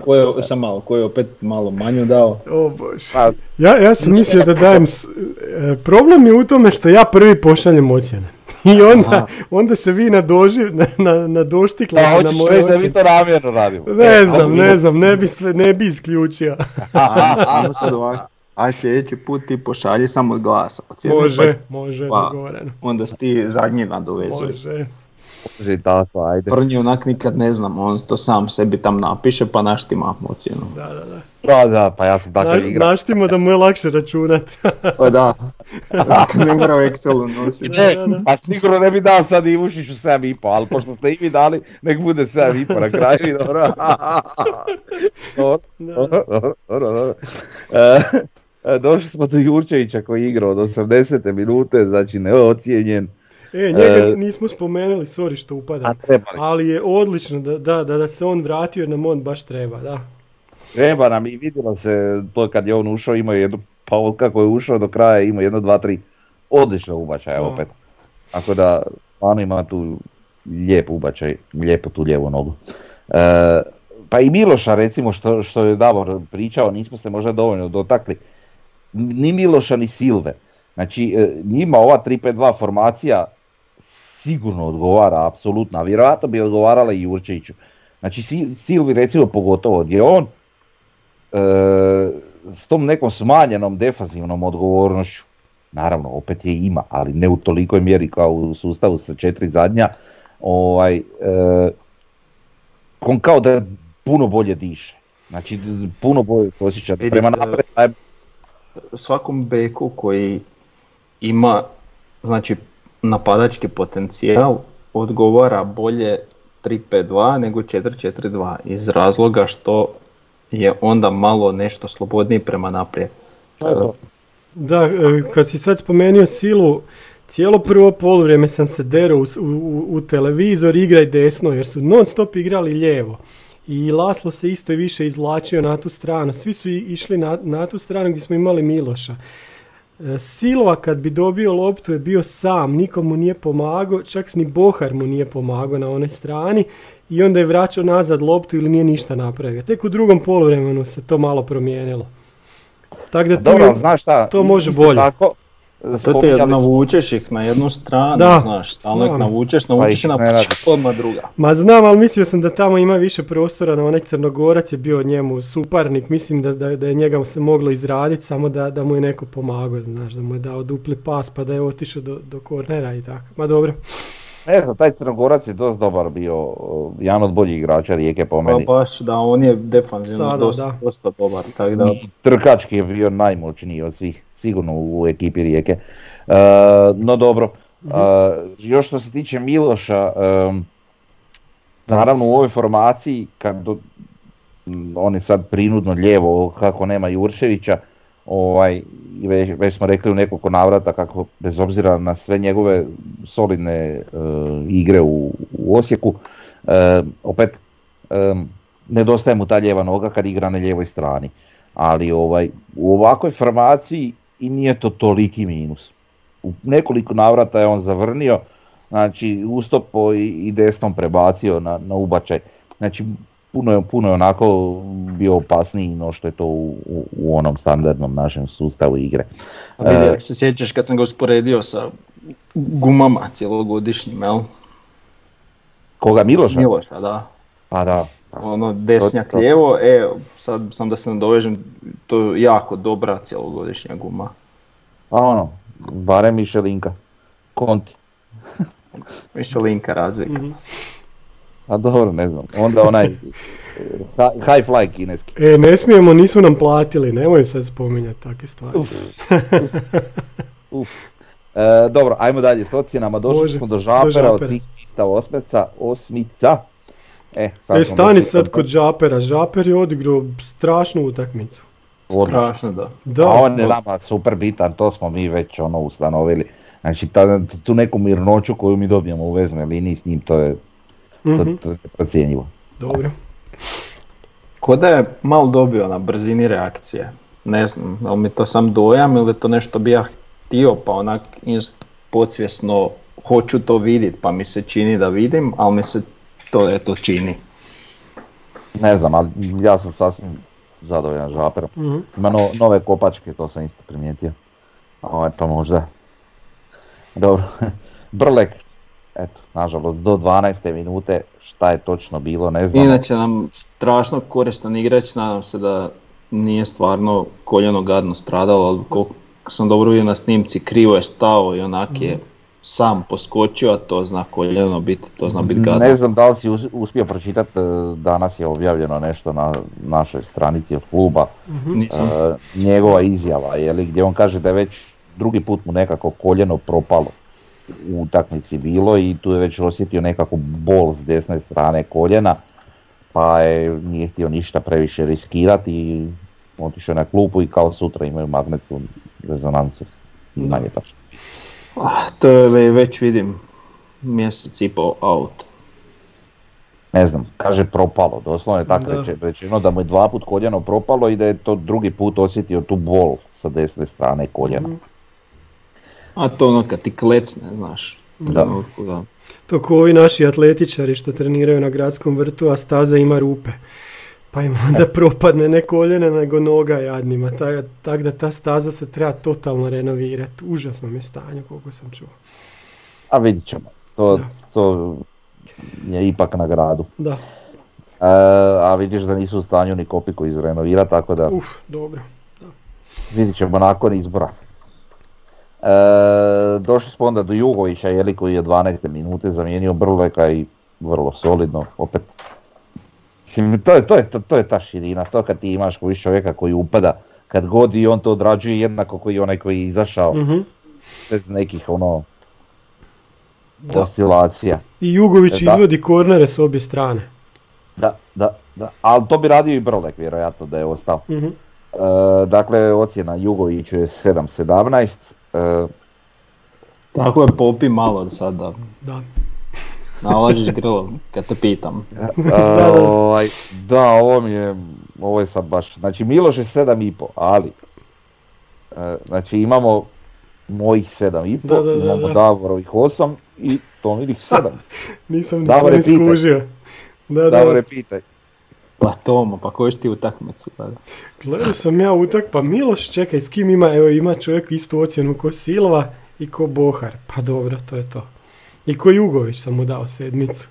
Ko je, sam malo, ko je opet malo manju dao. O bože. Pa, Ja, ja sam mislio da dajem... s- e, problem je u tome što ja prvi pošaljem ocjene. I onda, onda se vi nadoži, na, na, nadoštiklate pa na hoćeš moje da ocjene. to namjerno radimo. Ne E, znam, ne znam, ne bi, sve, ne bi isključio. Ajmo sad ovako. Aj sljedeći put ti pošalji samo glasa. Ocijeni, Može, može, Pa. dogovoreno. Pa onda si ti zadnji nadovezuje. Može. Može i tako, ajde. Prnji onak nikad ne znam, on to sam sebi tam napiše pa naš ti mam ocjenu. Da, da, da. Da, da, pa ja sam Na, takav igra. naštimo da mu je lakše računat. Pa da, ne mora u Excelu nositi. Da, da, da. Pa sigurno ne bi dao sad Ivušiću 7,5, ali pošto ste i vi dali, nek bude 7,5 na kraju i dobro. Dobro, dobro, dobro, dobro, e, Došli smo do Jurčevića koji je igrao od 80. minute, znači neocijenjen. E, njega E, nismo spomenuli, sorry što A upadam. treba, Ali je odlično da, da, da, da se on vratio jer nam on baš treba, da. treba nam i vidjelo se to kad je on ušao, imao je jednu, pa od kako je ušao do kraja imao jedno, dva, tri odlične ubačaja opet. Tako da, stvarno ima tu lijep ubačaj, lijepo tu lijevu nogu. E, pa i Miloša recimo što, što je Davor pričao, nismo se možda dovoljno dotakli. Ni Miloša ni Silve. Znači e, njima ova 3-5-2 formacija sigurno odgovara, apsolutno, a vjerojatno bi odgovarala i Jurčeviću. Znači Si- Silvi recimo pogotovo gdje on e, s tom nekom smanjenom defanzivnom odgovornošću, naravno opet je ima, ali ne u tolikoj mjeri kao u sustavu sa četiri zadnja, ovaj, e, on kao da puno bolje diše. Znači puno bolje se osjeća prema e, naprijed, taj- Svakom beku koji ima znači napadački potencijal odgovara bolje 3-5-2 nego 4-4-2 iz razloga što je onda malo nešto slobodniji prema naprijed. Da, e, kad si sad spomenuo silu, cijelo prvo poluvrijeme sam se derao u, u, u televizor igraj desno jer su non stop igrali lijevo. I Laslo se isto više izvlačio na tu stranu. Svi su išli na, na tu stranu gdje smo imali Miloša. E, Silva kad bi dobio loptu je bio sam, nikom mu nije pomagao, čak ni Bohar mu nije pomagao na onoj strani i onda je vraćao nazad loptu ili nije ništa napravio. Tek u drugom poluvremenu se to malo promijenilo. Tako da tu Dobro, je- ali znaš šta, to može bolje. Tako, To ti spominjali navučeš ih na jednu stranu, Da, znaš, stalno ih navučeš, Pa navučeš ih i na odmah druga. Ma znam, ali mislio sam da tamo ima više prostora, na onaj Crnogorac je bio njemu suparnik, mislim da, da, da je njega se moglo izraditi, samo da, da mu je neko pomagao, znaš, da mu je dao dupli pas pa da je otišao do, do kornera i tako. Ma dobro, Ne znam, taj Crnogorac je dosta dobar bio, jedan od boljih igrača Rijeke po Pa meni. baš da, on je defanzivno dosta, dosta dobar, tako da I trkački je bio najmoćniji od svih, sigurno u ekipi Rijeke. E, no dobro, Mhm. E, još što se tiče Miloša, em, naravno u ovoj formaciji, kad do, on je sad prinudno lijevo, kako nema Jurčevića, ovaj, već, već smo rekli u nekoliko navrata kako bez obzira na sve njegove solidne e, igre u, u Osijeku, e, opet em, nedostaje mu ta lijeva noga kad igra na lijevoj strani. Ali ovaj, u ovakvoj formaciji i nije to toliki minus. U nekoliko navrata je on zavrnio, znači ustopo i, i desnom prebacio na, na ubačaj. Znači puno je, puno je onako bio opasniji no što je to u, u, u onom standardnom našem sustavu igre. A vidi, E, ako se sjećaš kad sam ga usporedio sa gumama cjelogodišnjim, jel? Koga Miloša? Miloša, da. Pa da. Ono, desnjak lijevo, e, sad sam da se nadovežem, to je jako dobra cjelogodišnja guma. A ono, barem Mišelinka. Konti. Više linka razvika. Mhm. A dobro, ne znam. Onda onaj hi- high fly kineski. e, ne smijemo, nisu nam platili, nemoj sad spominjati takve stvari. Uf. E, dobro, ajmo dalje s ocjenama. Došli Može, smo do do žapera, od Žapera. svih čista osmeca, osmica. E, sad E, stani sad kod Žapera, Žaper je odigrao strašnu utakmicu. Strašno da. Da, A on je nama super bitan, to smo mi već ono ustanovili. Znači ta, tu neku mirnoću koju mi dobijemo u veznoj liniji s njim, to je, to, mhm, to je procjenjivo. dobro. Ko da je malo dobio na brzini reakcije. Ne znam, je li mi to sam dojam ili to nešto bi ja htio pa onak podsvjesno hoću to vidjeti pa mi se čini da vidim, ali mi se to eto čini. Ne znam, ali ja sam sasvim zadovoljan žaperom. Mhm. Ima no- nove kopačke, to sam isto primijetio. Ovaj, pa možda. Dobro. Brlek, eto, nažalost, do 12. minute, šta je točno bilo, ne znam. Inače nam strašno koristan igrač, nadam se da nije stvarno koljeno gadno stradalo, ali koliko sam dobro vidio na snimci, krivo je stao i onak je sam poskočio, a to zna koljeno biti, to zna biti gadno. Ne znam da li si us- uspio pročitati, danas je objavljeno nešto na našoj stranici od kluba, Nisam. e, njegova izjava, je li, gdje on kaže da je već drugi put mu nekako koljeno propalo u utakmici bilo i tu je već osjetio nekako bol s desne strane koljena, pa je, nije htio ništa previše riskirati i otišao na klupu i kao sutra imaju magnetsku rezonancu. Manje Ah, to je ve- već vidim mjesec i pol out. ne znam, kaže propalo, doslovno je tako Da. rečeno da mu je dva put koljeno propalo i da je to drugi put osjetio tu bol sa desne strane koljena. A to ono kad ti klecne, znaš. Da. da. To ko ovi naši atletičari što treniraju na gradskom vrtu, a staza ima rupe. Pa im onda propadne ne koljena nego noga jadnima. Ta- Tako da ta staza se treba totalno renovirati. Užasno mi je stanje koliko sam čuo. A vidit ćemo, to, Da. to je ipak na gradu. Da, E, a vidiš da nisu u stanju ni Kopiku izrenovirati, tako da uf, dobro. vidit ćemo nakon izbora. E, došli smo onda do Jugovića, jeli koji je 12. minute zamijenio Brleka i vrlo solidno, opet. Mislim, to je, to, je, to, to je ta širina, to kad ti imaš koji čovjeka koji upada, kad god i on to odrađuje jednako koji onaj koji je izašao, Mhm. bez nekih ono Da. oscilacija. I Jugović E, da. izvodi kornere s obje strane. Da, da, da. Ali to bi radio i Brlek vjerojatno da je ostao. Mhm. E, dakle, ocjena Jugoviću je 7-17. E, Tako je popi malo sada. Da. Nalažiš grlo kad te pitam. Sada. ovaj, da, ovo mi je, ovo je sad baš, znači Miloš je 7,5, ali, e, znači imamo mojih 7,5, Da, da, da, imamo da. Davorovih 8 i Tominih 7. Nisam ni skužio. Da, da. Davore, pitaj. Pa Tomo, pa kojiš ti utakmicu tada? Gledao sam ja utak, pa Miloš, čekaj, s kim ima, evo ima čovjek istu ocjenu ko Silva i ko Bohar. Pa dobro, to je to. I ko Jugović sam mu dao sedmicu.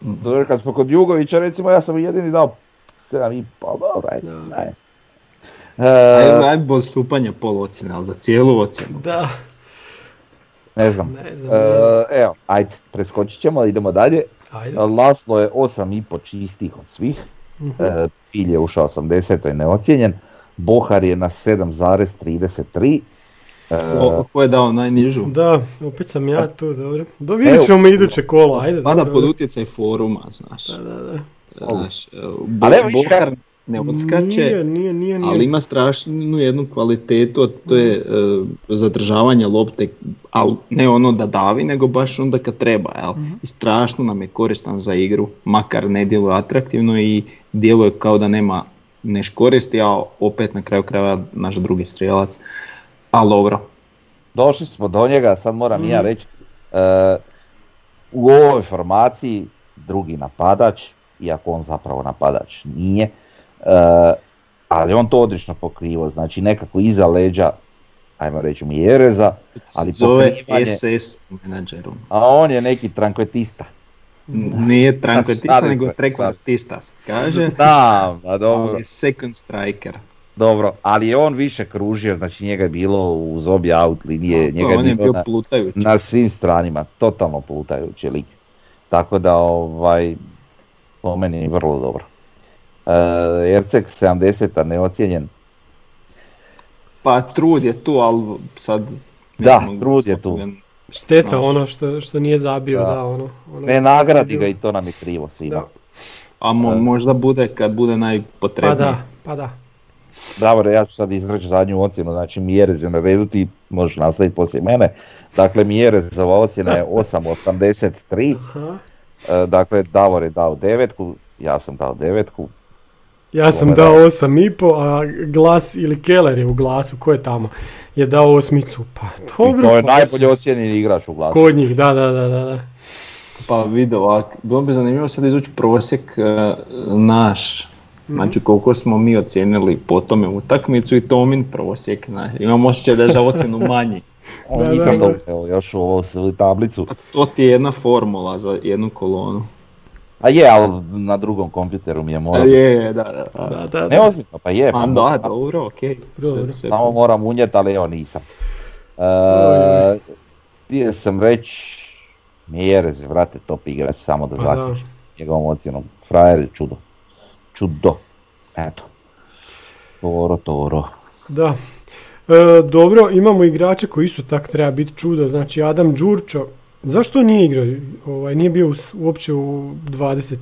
Dobro, kad smo kod Jugovića, recimo, ja sam jedini dao 7,5, ali dobro, ajde, ajde. Ajde, E, ajde bez stupanja pol ocjene, ali za cijelu ocjenu. Da, ne znam. ne znam. E, evo, ajde, preskočit ćemo, idemo dalje. Ajde. Laslo je 8,5 čistih od svih. E, Pilj je ušao 80. je neocijenjen. Bohar je na 7,33. E, O, ko je dao najnižu? Da, opet sam ja tu, dobro. Do vidjet ćemo mi iduće kolo, ajde. Pada dobro, pod utjecaj foruma, znaš. Da, da, da. Znaš, e, Bo- Ali evo Bohar ne odskače, Nije, nije, nije, nije. ali ima strašnu jednu kvalitetu, a to je e, zadržavanje lopte, ali ne ono da davi, nego baš onda kad treba, jel? Mhm. I strašno nam je koristan za igru, makar ne djeluje atraktivno i djeluje kao da nema neš koristi, a opet na kraju krajeva naš drugi strijelac. Ali dobro, Došli smo do njega, sad moram i ja Mhm. reći. e, u ovoj formaciji drugi napadač, iako on zapravo napadač nije, e, ali on to odlično pokrivo, znači nekako iza leđa, ajmo reći Mjereza, ali zove SS menadžerom. a on je neki trankvetista. Nije trankvetista, nego trekvartista se kaže. Da, a Ali dobro, je second striker. Dobro, ali je on više kružio, znači njega je bilo uz obje out linije, Tako, njega on je bilo bio na- plutajući. na svim stranima, totalno plutajući lik. Tako da, ovaj, po meni je vrlo dobro. E, Erceg 70-a neocijenjen. Pa trud je tu, ali sad... ne Da, trud je tu. Šteta ono što, što nije zabio, Da. da, ono. ono Ne nagradi ga i to nam je krivo svima. Da. A mo- možda bude kad bude Pa najpotrebnije. da, pa da. Davore, ja ću sad izreći zadnju ocjenu, znači Mjerez je na redu, ti možeš nastaviti poslije mene. Dakle, Mjerezova ocjena je 8.83, Aha. e, dakle Davor je dao devetku, ja sam dao devetku. Ja sam dao 8,5, a glas ili Keller je u glasu, ko je tamo, je dao osmicu. Pa dobro. I to je pa najbolje ocijenjeni igrač u glasu. Kod njih, da, da, da, da. Pa vidi ovak, bilo bi zanimljivo sad izvući prosjek e, naš. Mhm. Znači koliko smo mi ocijenili po tome utakmicu i Tomin prosjek. Znaš. Imam osjećaj da je za ocjenu manji. On Da, nisam da, da. još u ovu tablicu. Pa to ti je jedna formula za jednu kolonu. A je, ali na drugom kompjuteru mi je moram. Je, da, da. da. Da, da, Ne ozbiljno, pa je. Pa da, dobro, okej. Sve- Samo moram unijeti, ali evo nisam. E. Htio sam reći, Mjerez je, vrate, top igrač, samo da Pa da. zaključim njegovom ocjenom. Frajer je čudo. Čudo. Eto. Toro, toro. Da. E, dobro, imamo igrače koji isto tak treba biti čudo, znači Adam Đurčo. Zašto nije igrao? Ovaj, nije bio uopće u 20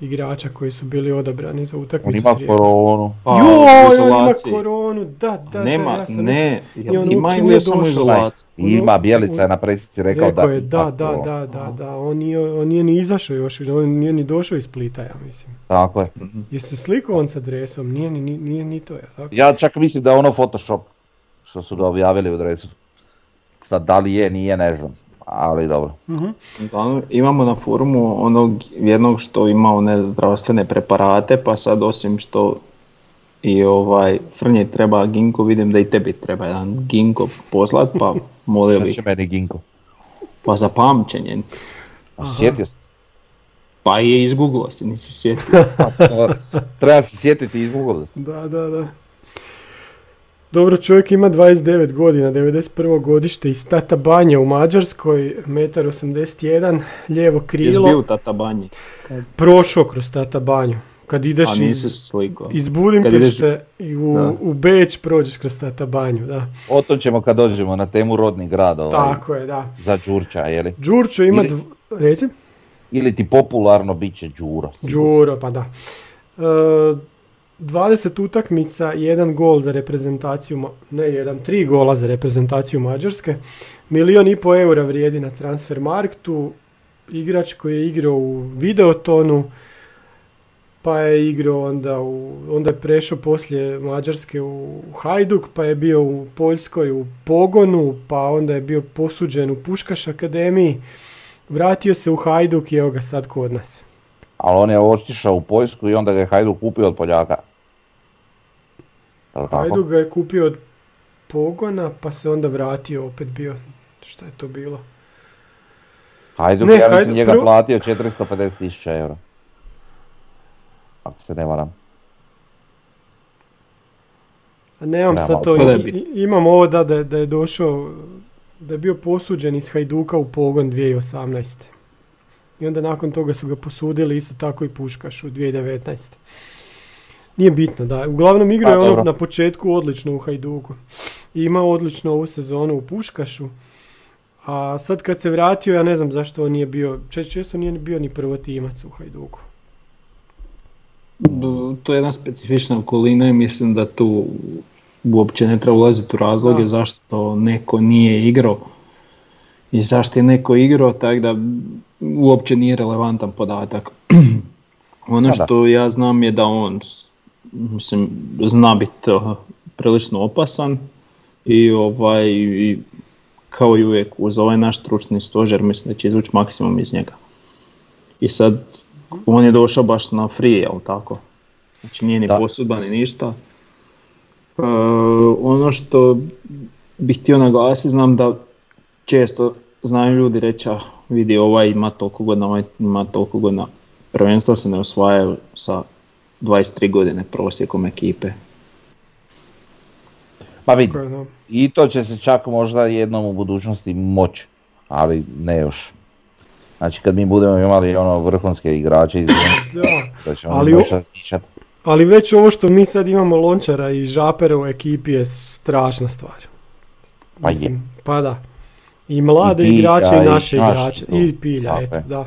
igrača koji su bili odabrani za On utakmicu ima s Rijekom. koronu. Pa, Joj, on ima koronu, da, da, Nema, da, ja sam ne, jel on ima ili nije je samo došao. izolacija? Ima, Bjelica je na presici rekao, Rekao da je, da, ima da, da, da, da, da, on nije, on nije ni izašao još, on nije ni došao iz Splita, ja mislim. Tako je. Je se slikao on sa dresom, nije, ni- ni- nije ni to, ja tako? Ja čak mislim da je ono Photoshop što su ga objavili u dresu. Sad da li je, nije, ne znam. Ali dobro. Mhm. Uglavnom, imamo na forumu onog jednog što ima one zdravstvene preparate, pa sad osim što i ovaj Frnje treba ginko, vidim da i tebi treba jedan ginko poslat, pa molio će meni Ginko? pa za pamćenje. Sjetio sam se. Pa je izgooglao si, nisi sjetio. Pa, to- Treba se sjetiti iz Google. Da, da, da. Dobro, čovjek ima 29 godina, 91. godište iz Tata Banja u Mađarskoj, 1,81 lijevo Jesi krilo, bio u Tatabanji, prošao kroz Tata Banju. Kad ideš a iz, iz Kad Budimpešte i u, Da. u Beč prođeš kroz Tata Banju, da. O tom ćemo kad dođemo na temu rodni grad ovaj, Tako je, da. za Đurča, jeli? Đurčo ima, Ili- dv... reci? Ili ti popularno bit će Đuro. Đuro, pa da. E, 20 utakmica, jedan gol za reprezentaciju, ne jedan, tri gola za reprezentaciju Mađarske. Milion i po eura vrijedi na transfer marktu. igrač koji je igrao u Videotonu, pa je igrao onda, u, onda je prešao poslije Mađarske u Hajduk, pa je bio u Poljskoj u Pogonu, pa onda je bio posuđen u Puškaš akademiji, vratio se u Hajduk i evo ga sad kod nas. Ali on je otišao u Poljsku i onda ga je Hajduk kupio od Poljaka. Hajduk ga je kupio od Pogona, pa se onda vratio, opet bio, šta je to bilo? Hajduk, Ne, ja mislim Hajduk njega prvo- platio 450 tisuća eura. Ako se ne varam. A nemam Nema, sad to, i- imam ovo da, da, je- da je došao, da je bio posuđen iz Hajduka u pogon 2018. I onda nakon toga su ga posudili isto tako i Puškaš u 2019. Nije bitno, da. Uglavnom igrao je Pa, ono na početku odlično u Hajduku. I imao odlično ovu sezonu u Puškašu. A sad kad se vratio, ja ne znam zašto on nije bio, če- često nije bio ni prvotimac u Hajduku. To je jedna specifična okolina i mislim da tu uopće ne treba ulaziti u razloge Da. zašto neko nije igrao i zašto je neko igrao, tako da uopće nije relevantan podatak. ono da. što ja znam je da on mislim, zna biti uh, prilično opasan i ovaj i kao i uvijek uz ovaj naš stručni stožer mislim da će izvući maksimum iz njega. I sad on je došao baš na free, jel tako? Znači nije ni Da. posudba ni ništa. E, ono što bih htio naglasiti, znam da često znaju ljudi reći, ah, vidi ovaj ima toliko godina, ovaj ima toliko godina. Prvenstva se ne osvajaju sa 23 godine prosjekom ekipe. Pa vidi, i to će se čak možda jednom u budućnosti moći, ali ne još. Znači kad mi budemo imali ono vrhunske igrače iz Da. da ćemo Ali ali već ovo što mi sad imamo Lončara i Žapera u ekipi je strašna stvar. Pa je. pa da. I mlade I Pilja, igrače i i naše naši, igrače. I pilja, Tako eto, je. da.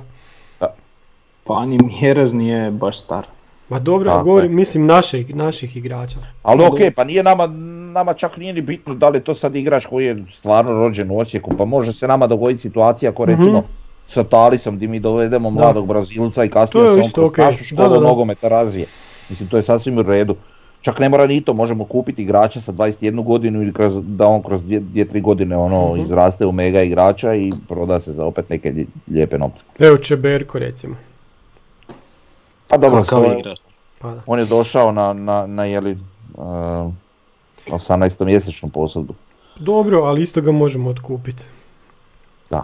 Pa ni Mjerez nije baš star. Ma dobro, Tako govorim, je. mislim naših, naših igrača. Ali ok, dobro. pa nije nama, nama čak nije ni bitno da li je to sad igrač koji je stvarno rođen u Osijeku, pa može se nama dogoditi situacija ako recimo Mhm. sa Talisom gdje mi dovedemo mladog Brazilca i kasnije je se on kroz ok. našu Da, školu da, da. nogometa razvije. Mislim, to je sasvim u redu. Čak ne mora ni to, možemo kupiti igrača sa 21 godinu ili kroz, da on kroz 2-3 godine ono Mhm. izraste u mega igrača i proda se za opet neke lijepe novce. Evo Čeberko recimo. Pa dobro, to je- igrač. Pa da. on je došao na, na, na jeli, uh, 18 mjesečnu posudbu. Dobro, ali isto ga možemo otkupiti. Da.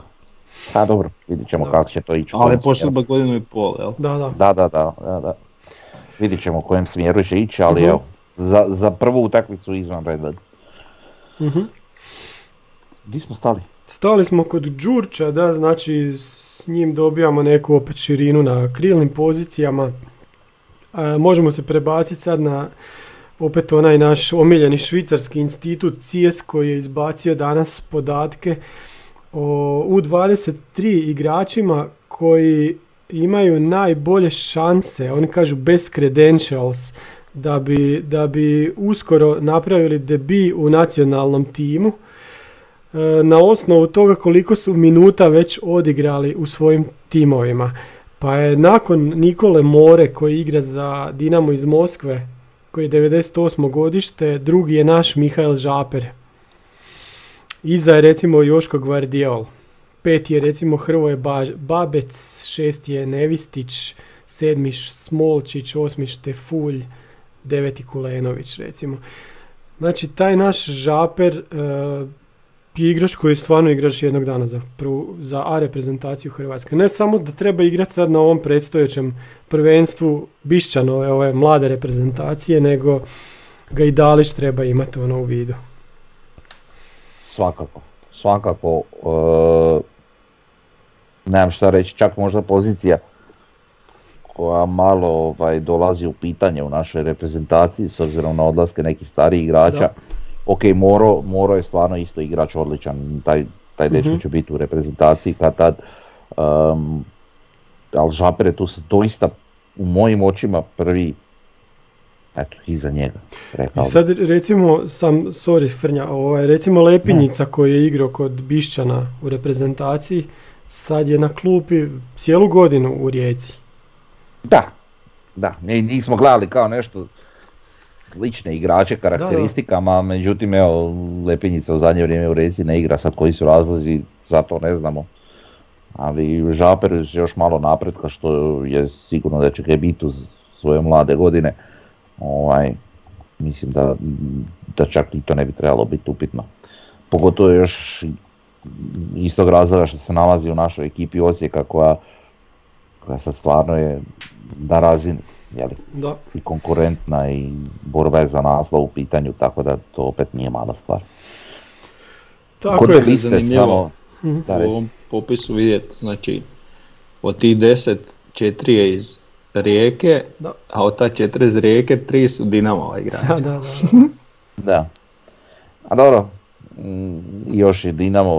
Pa dobro, vidit ćemo Da. kako će to ići. Ali posudba godinu i pol, jel? Da, da. Da, da, da, da, da. Vidit ćemo u kojem smjeru će ići, ali Mhm. evo, za, za prvu utakmicu izvan Red Bull. Mhm. Gdje smo stali? Stali smo kod Đurča, da, znači s njim dobijamo neku opet širinu na krilnim pozicijama. E, možemo se prebaciti sad na opet onaj naš omiljeni švicarski institut CIES koji je izbacio danas podatke o U23 igračima koji imaju najbolje šanse, oni kažu best credentials, da bi, da bi uskoro napravili debi u nacionalnom timu e, na osnovu toga koliko su minuta već odigrali u svojim timovima. Pa je nakon Nikole More koji igra za Dinamo iz Moskve, koji je 98. godište, drugi je naš Mihael Žaper. Iza je recimo Joško Gvardiol. Peti je recimo Hrvoje Babec, šesti je Nevistić, sedmi Smolčić, osmi Štefulj, deveti Kulenović recimo. Znači taj naš Žaper e, je igrač koji je stvarno igrač jednog dana za, prvu- za A reprezentaciju Hrvatske. Ne samo da treba igrati sad na ovom predstojećem prvenstvu Bišćanove, ove mlade reprezentacije, nego ga i Dalić treba imati ono u vidu. Svakako, svakako, e, nemam šta reći, čak možda pozicija koja malo ovaj, dolazi u pitanje u našoj reprezentaciji s obzirom na odlaske nekih starijih igrača. Da. Ok, Moro, Moro je stvarno isto igrač odličan, taj, taj dečko Mhm. će biti u reprezentaciji kad tad. Um, ali Žaper je tu doista u mojim očima prvi, eto, iza njega, rekao I sad recimo, sam, sorry Frnja, ovaj, recimo Lepinjica koji je igrao kod Bišćana u reprezentaciji, sad je na klupi cijelu godinu u Rijeci. Da, da, mi njih smo gledali kao nešto slične igrače karakteristikama, međutim evo Lepinjica u zadnje vrijeme u Rijeci ne igra, sad koji su razlozi, zato ne znamo. Ali Žaper još malo napretka što je sigurno da će ga biti uz svoje mlade godine. Ovaj, mislim da, da čak i to ne bi trebalo biti upitno. Pogotovo još iz tog razloga što se nalazi u našoj ekipi Osijeka koja, koja sad stvarno je na razini jeli, Da. i konkurentna i borba je za naslov u pitanju, tako da to opet nije mala stvar. Tako Kod je. liste zanimljivo. samo, da, u ovom popisu vidjeti, znači od tih 10, četiri je iz Rijeke, Da. a od ta četiri iz Rijeke, tri su Dinamova Da, igrača. da, da. Da. A dobro, još je Dinamo,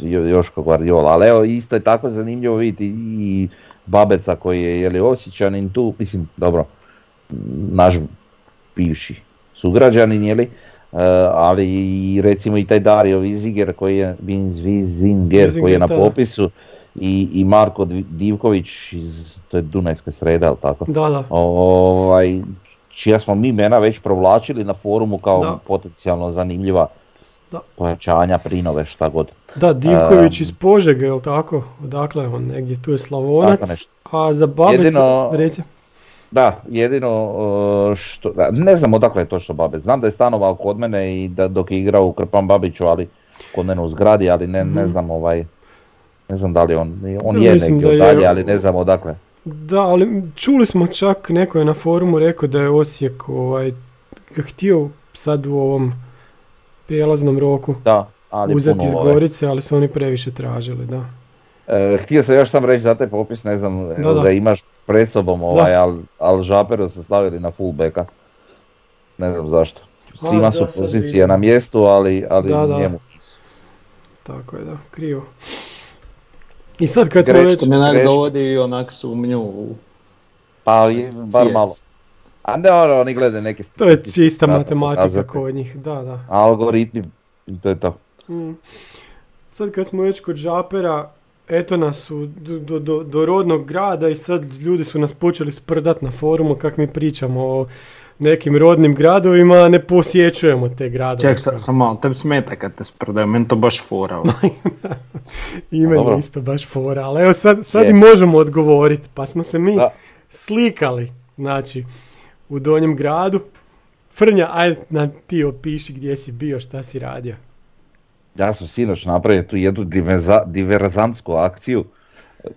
jo- još Guardiola, ali evo isto je tako zanimljivo vidjeti i Babeca koji je, je li Osjećanin tu, mislim, dobro, naš bivši sugrađanin, je li, e, ali i recimo i taj Dario Viziger koji je, Vinz- Vizinger koji je na popisu i, i Marko Divković iz, to je Dunajska sreda, ali tako? Da, da. ovaj, čija smo mi imena već provlačili na forumu kao Da. potencijalno zanimljiva Da. pojačanja, prinove, šta god. Da, Divković Ehm. iz Požege, jel tako? Odakle je on negdje, tu je Slavonac. A za Babeca, Jedino- reci. Da, jedino što, ne znam odakle je točno Babec, znam da je stanovao kod mene i da dok je igrao u Krpan Babiću, ali kod mene u zgradi, ali ne, ne znam ovaj, ne znam da li on, on Ja je mislim negdje da je- dalje, ali ne znam odakle. Da, ali čuli smo čak, neko je na forumu rekao da je Osijek ovaj, htio sad u ovom prijelaznom roku Da, ali uzeti iz. Gorice, ali su oni previše tražili, da. E, htio sam još sam reći za taj popis, ne znam Da, da. da imaš pred sobom ovaj, ali al Žaperu su stavili na fullbacka. Ne znam zašto. Svima su pozicije na mjestu, ali, ali Da, da. njemu. Tako je, da, krivo. I sad kad smo Greć, već... Što me dovodi onak sumnju u Pa bar malo. A ne ono, oni gledaju neke To je čista matematika kod njih, da, da. Algoritmi, to je to. Mm. Sad kad smo već kod Žapera, eto nas u, do, do, do, do rodnog grada i sad ljudi su nas počeli sprdat na forumu kak mi pričamo o nekim rodnim gradovima, a ne posjećujemo te gradove. Ček, sa, sam malo, tebi smeta kad te sprdaju, meni to baš fora. ovo. I meni Dobro. isto baš fora, ali evo sad, sad Je. i možemo odgovoriti, pa smo se mi Da. slikali, znači, u Donjem gradu. Frnja, ajde nam ti opiši gdje si bio, šta si radio. Ja sam sinoć napravio tu jednu diverza, diverzantsku akciju.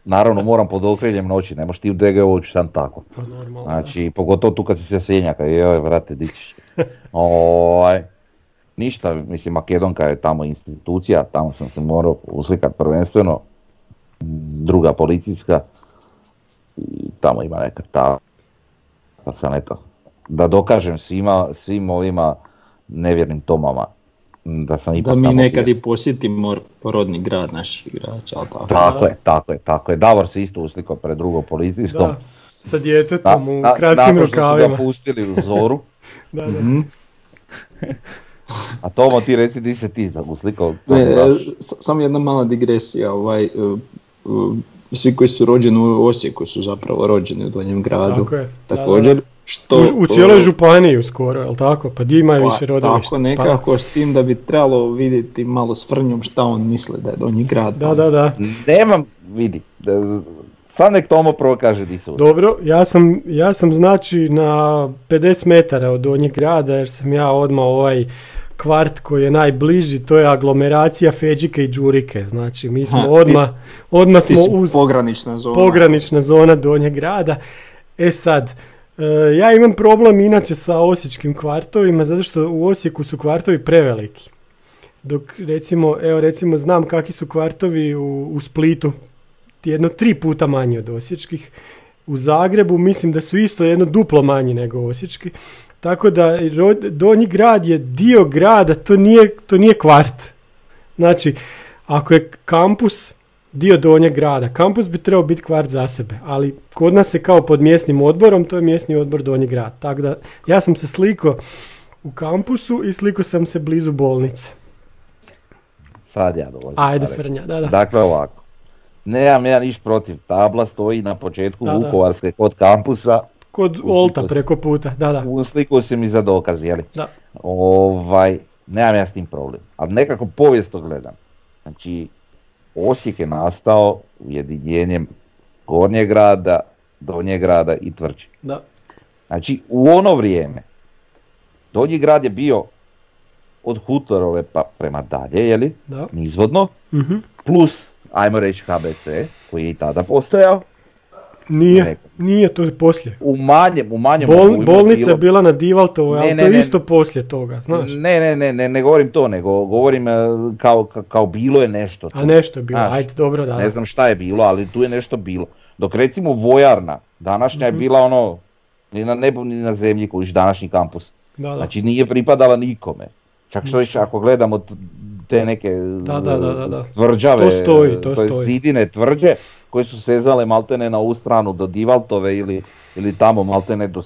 Naravno moram pod okriljem noći, ne možeš ti u DG ući sam tako. Pa normalno. Znači, pogotovo tu kad si se sjenjaka, joj, vrate, di ćeš. Ovaj, ništa, mislim, Makedonka je tamo institucija, tamo sam se morao uslikat prvenstveno, druga policijska, i tamo ima neka ta, pa sam eto, da dokažem svima, svim ovima nevjernim tomama, da sam ipak Da mi nekad bio. i posjetimo rodni grad naših igrača, tako. Tako je, tako je, tako je. Davor se isto uslikao pred drugom policijskom. Da, sa djetetom u kratkim nakon što su rukavima. ga pustili u zoru. Da, da. Mhm. A Tomo ti reci di se ti uslikao. Ne, e, samo jedna mala digresija, ovaj, e, e, svi koji su rođeni u Osijeku su zapravo rođeni u Donjem gradu. Tako je. Da, Također, što... U, u cijeloj županiji skoro, jel tako? Pa di imaju pa, više rodilišta? Tako nekako, s tim da bi trebalo vidjeti malo s Frnjom šta on misli da je Donji grad. Pa, da, da, da. Nemam, vidi. Sad nek Tomo prvo kaže di uslikao. Dobro, ja sam, ja sam znači na 50 metara od Donjeg grada jer sam ja odmah ovaj kvart koji je najbliži, to je aglomeracija Feđike i Đurike. Znači mi smo odmah, odmah smo uz pogranična zona. pogranična zona Donjeg grada. E sad, e, ja imam problem inače sa osječkim kvartovima zato što u Osijeku su kvartovi preveliki. Dok recimo, evo recimo znam kakvi su kvartovi u, u Splitu, jedno tri puta manji od osječkih. U Zagrebu mislim da su isto jedno duplo manji nego osječki. Tako da Donji grad je dio grada, to nije, to nije kvart. Znači, ako je kampus dio Donjeg grada, kampus bi trebao biti kvart za sebe, ali kod nas je kao pod mjesnim odborom, to je mjesni odbor Donji grad. Tako da, ja sam se sliko u kampusu i sliko sam se blizu bolnice. Sad ja dolazim. Ajde. Frnja, da, da. Dakle ovako. Nemam ja niš protiv, tabla stoji na početku Da, da. Vukovarske kod kampusa, Kod Olta se. preko puta, da, da. u sliku si mi za dokaz, jeli? Da. Ovaj, nemam ja s tim problem, ali nekako povijesno gledam. Znači, Osijek je nastao ujedinjenjem Gornjeg grada, Donjeg grada i Tvrđe. da. Znači, u ono vrijeme, Donji grad je bio od Hutorove pa prema dalje, jeli, Da. nizvodno, Mhm. plus, ajmo reći HBC, koji je i tada postojao, Nije, Neko. nije, to je poslije. u manjem, u manjem Bol, bolnica je bila na Divaltovoj, Ne, ali ne, to je ne. isto poslije toga, znaš. Ne, ne, ne, ne, ne govorim to, nego govorim e, kao, ka- kao bilo je nešto. A nešto je bilo, Znaš, ajde, dobro, da. Ne znam šta je bilo, ali tu je nešto bilo. Dok recimo vojarna, današnja je bila ono, ni na nebu ni na zemlji kojiš današnji kampus. da, da. Znači nije pripadala nikome. Čak što Ništa. ako gledamo te neke Da, da, da, da, da. tvrđave, To stoji, to je stoji. zidine tvrđe koje su sezale maltene na ovu stranu do Divaltove ili, ili tamo maltene do,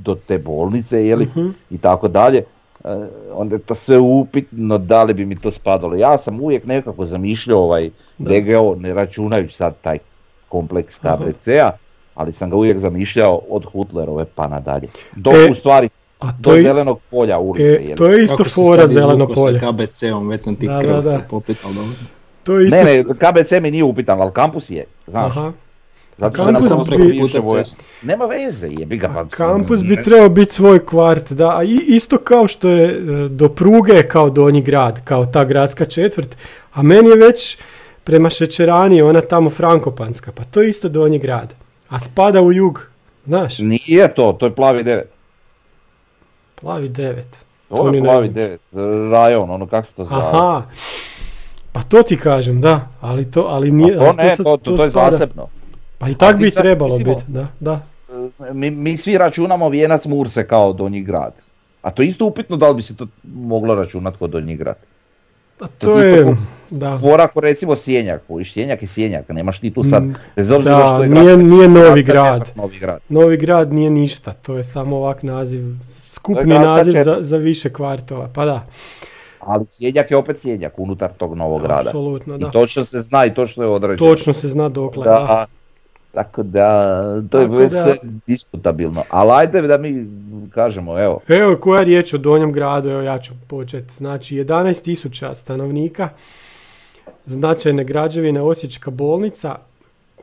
do te bolnice jeli, Mhm. i tako dalje. E, onda je to sve upitno da li bi mi to spadalo. Ja sam uvijek nekako zamišljao ovaj Da. DGO, ne računajući sad taj kompleks Aha. KBC-a, ali sam ga uvijek zamišljao od Hutlerove pa nadalje. Dok E, u stvari A do to je, zelenog polja ulice. e, to je isto Kako fora sad zeleno izvukao polje. sa KBC-om, već sam ti Da, krv da, da. popit, ali dobro. To je isto... Ne, ne, KBC mi nije upitan, ali kampus je, znaš. Aha. Zato što kampus bi- preko voje- ceste. Nema veze, jebi ga. pa- Kampus bi trebao biti svoj kvart, da, a isto kao što je e, do pruge kao donji grad, kao ta gradska četvrt, a meni je već prema Šećerani ona tamo Frankopanska, pa to je isto donji grad, a spada u jug, znaš, Nije to, to je plavi devet. plavi devet. To je plavi znam. devet, rajon, ono kako se to zove. Aha, pa to ti kažem, da, ali to, ali nije, A to ne, sad- to, to, to je zasebno. Pa i tak bi sad, trebalo biti, da, da. Mi, mi svi računamo Vijenac Murse kao Donji grad. A to je isto upitno da li bi se to moglo računati kod Donji grad. A To to isto je, ko- da. Fora ako recimo Sjenjak, kojiš Sjenjak i Sjenjak, nemaš ti tu sad, Mm, bez obzira da, što je nije- grad, nije novi kad grad. Novi grad. Novi grad nije ništa, to je samo ovak naziv, skupni naziv za, za više kvartova, pa da, Ali Sjenjak je opet Sjenjak unutar tog novog grada. apsolutno da. I točno se zna i točno je određeno. Točno se zna dokle, da. Da, tako da, to je Tako da- sve diskutabilno. Ali ajde da mi kažemo, evo, Evo koja je riječ o Donjem gradu, evo ja ću početi. Znači 11.000 stanovnika, značajne građevine Osječka bolnica,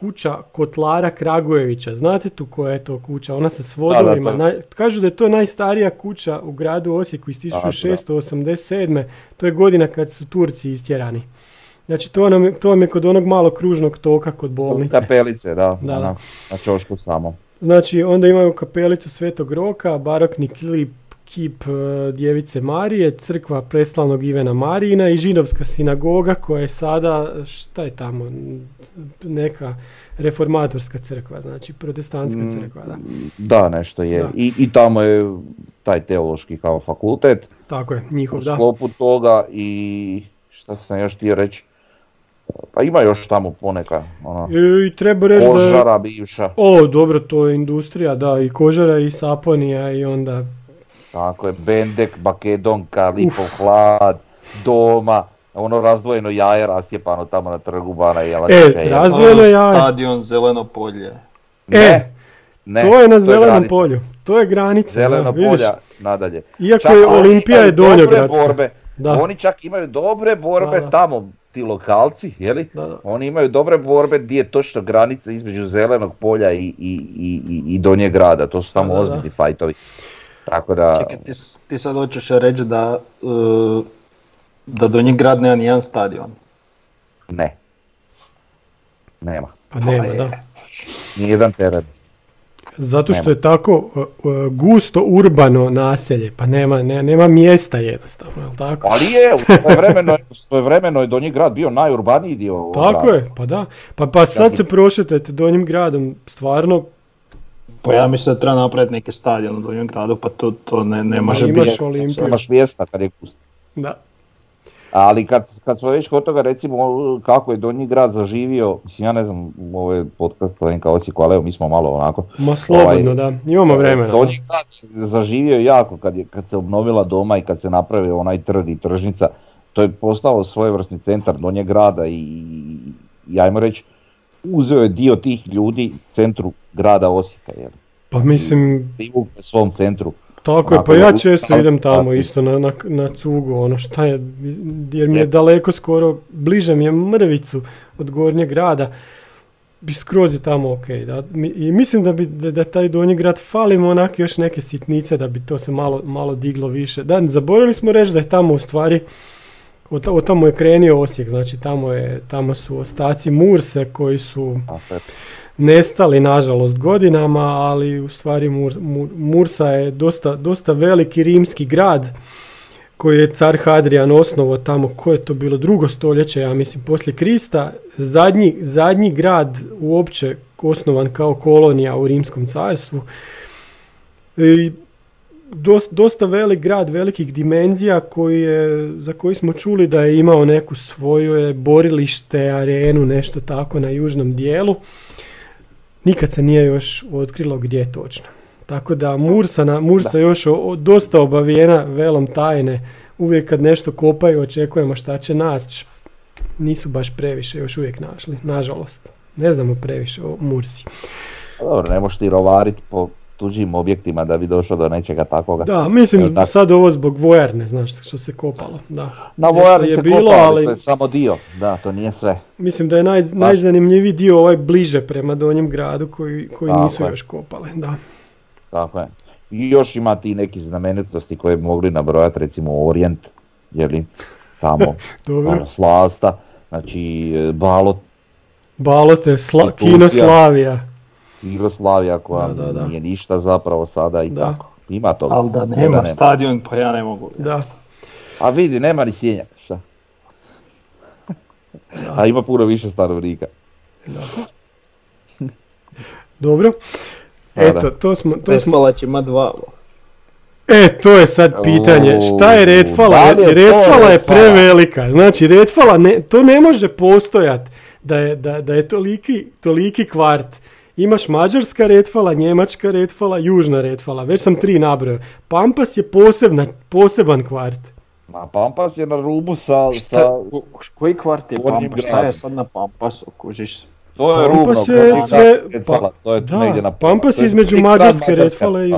kuća Kotlara Kragujevića. Znate tu koja je to kuća? Ona sa svodovima. Da, da, Naj- kažu da je to najstarija kuća u gradu Osijeku iz 1687. To je godina kad su Turci istjerani. Znači to, nam to vam je kod onog malog kružnog toka kod bolnice. kapelice, da, Da, da. na čošku samo. Znači, onda imaju kapelicu Svetog Roka, barokni klip, kip e, Djevice Marije, crkva preslavnog Ivena Marijina i židovska sinagoga koja je sada, šta je tamo, neka reformatorska crkva, znači protestantska Mm, crkva, da. Da, nešto je. Da. I, I tamo je taj teološki kao fakultet Tako je, njihov, u da. sklopu toga i šta sam još htio reći, pa ima još tamo poneka, ona, I, i treba reći da je, kožara bivša, o, dobro, to je industrija, da, i kožara i saponija i onda, tako je, Bendek, Makedonka, Lipov hlad, Doma, ono razdvojeno jaje rastjepano tamo na trgu Bana Jelačića. E, je. raz- Razdvojeno Ono, jaje. Stadion Zeleno polje. e, ne, to je na zelenom polju, to je granica, Zeleno da, polja, nadalje. Iako Čak je Olimpija je donjogradska. borbe, Da. Oni čak imaju dobre borbe Da, da. tamo, ti lokalci, jeli? Da, da. Oni imaju dobre borbe gdje je točno granica između zelenog polja i, i, i, i, i donjeg grada. To su tamo Da, da, da. ozbiljni fajtovi. Tako da, Čekaj, ti, ti sad hoćeš reći da, uh, da Donji grad nema nijedan stadion. ne. Nema. Pa nema, je. da. Nijedan teren. Zato što Nema. je tako uh, gusto urbano naselje, pa nema, ne- nema mjesta jednostavno, jel tako? Ali je, u svojevremeno, u svojevremeno je donji grad bio najurbaniji dio Tako grada. je, pa da. Pa, pa sad se prošetajte donjim gradom, stvarno, Pa ja mislim da treba napraviti neki stadion u Donjem gradu, pa to, to ne, ne može imaš biti. Olimpiju. Imaš mjesta kad je gusto. da. Ali kad, kad smo već kod toga recimo kako je Donji grad zaživio, mislim ja ne znam ovo je podcast NK Osijeku, ali evo mi smo malo onako. Ma slobodno, Ovaj, da. Imamo vremena. da. Donji grad je zaživio jako kad, je, kad se obnovila doma i kad se napravio onaj trg i tržnica. To je postao svojevrsni centar Donjeg grada i, i ajmo reći uzeo je dio tih ljudi centru grada Osijeka, jel? Pa mislim, Privukli svom centru. tako je, pa ja često idem tamo isto na, na, na cugu, ono šta je, jer mi je daleko skoro, bliže mi je mrvicu od gornjeg grada, bi skroz je tamo ok, da, i mislim da bi, da, da taj donji grad falimo onak još neke sitnice da bi to se malo, malo diglo više. Da, zaboravili smo reći da je tamo u stvari, od, od tamo je krenio Osijek, znači tamo, je, tamo su ostaci Murse koji su nestali nažalost godinama, ali u stvari Mur- Mur- Mursa je dosta, dosta veliki rimski grad koji je car Hadrian osnovao tamo, koje je to bilo drugo stoljeće, ja mislim, poslije Krista, zadnji, zadnji grad uopće osnovan kao kolonija u rimskom carstvu. I dosta, dosta velik grad, velikih dimenzija koji je, za koji smo čuli da je imao neku svoje borilište, arenu, nešto tako na južnom dijelu. Nikad se nije još otkrilo gdje točno. Tako da Mursa, na, Mursa još o- o- dosta obavijena velom tajne. Uvijek kad nešto kopaju očekujemo šta će naći. Nisu baš previše još uvijek našli, nažalost. Ne znamo previše o Mursi. Pa Dobro, ne možeš ti rovariti po tuđim objektima da bi došao do nečega takvoga. Da, mislim Evo tako. sad ovo zbog vojarne, znaš što se kopalo. Da. Na vojarni je se bilo, kopa, ali to je samo dio. Da, to nije sve. mislim da je naj, najzanimljiviji dio ovaj bliže prema donjem gradu koji, koji Tako nisu je. još kopale. Da. Tako je. I još ima ti neki znamenitosti koje bi mogli nabrojati, recimo Orient, jeli, tamo, Dobro. ono, Slasta, znači e, Balot, Balote, Sla. Kino Slavija. Jugoslavija koja Da, da, da. nije ništa zapravo sada i Da. tako. Ima toga. Ali da Ne nema da stadion, pa ja ne mogu. Da. A vidi, nema ni šta? A ima puno više stanovnika. Dobro. Da, Eto, to smo, to smo... Će ima dva. E, to je sad pitanje. Šta je Redfala? to Redfala je prevelika. Znači, Redfala, ne, to ne može postojat da je, da, da je toliki, toliki kvart. Imaš mađarska Redfala, njemačka Redfala, južna Redfala. Već sam tri nabrojao. Pampas je posebna, poseban kvart. Ma Pampas je na rubu sa... Sa ko- koji kvart je Pampas? Šta je sad na Pampasu, kužiš? to je Pampas rubno. je sve- pa- to je Da, negdje na Pampas to je između mađarske Redfala i...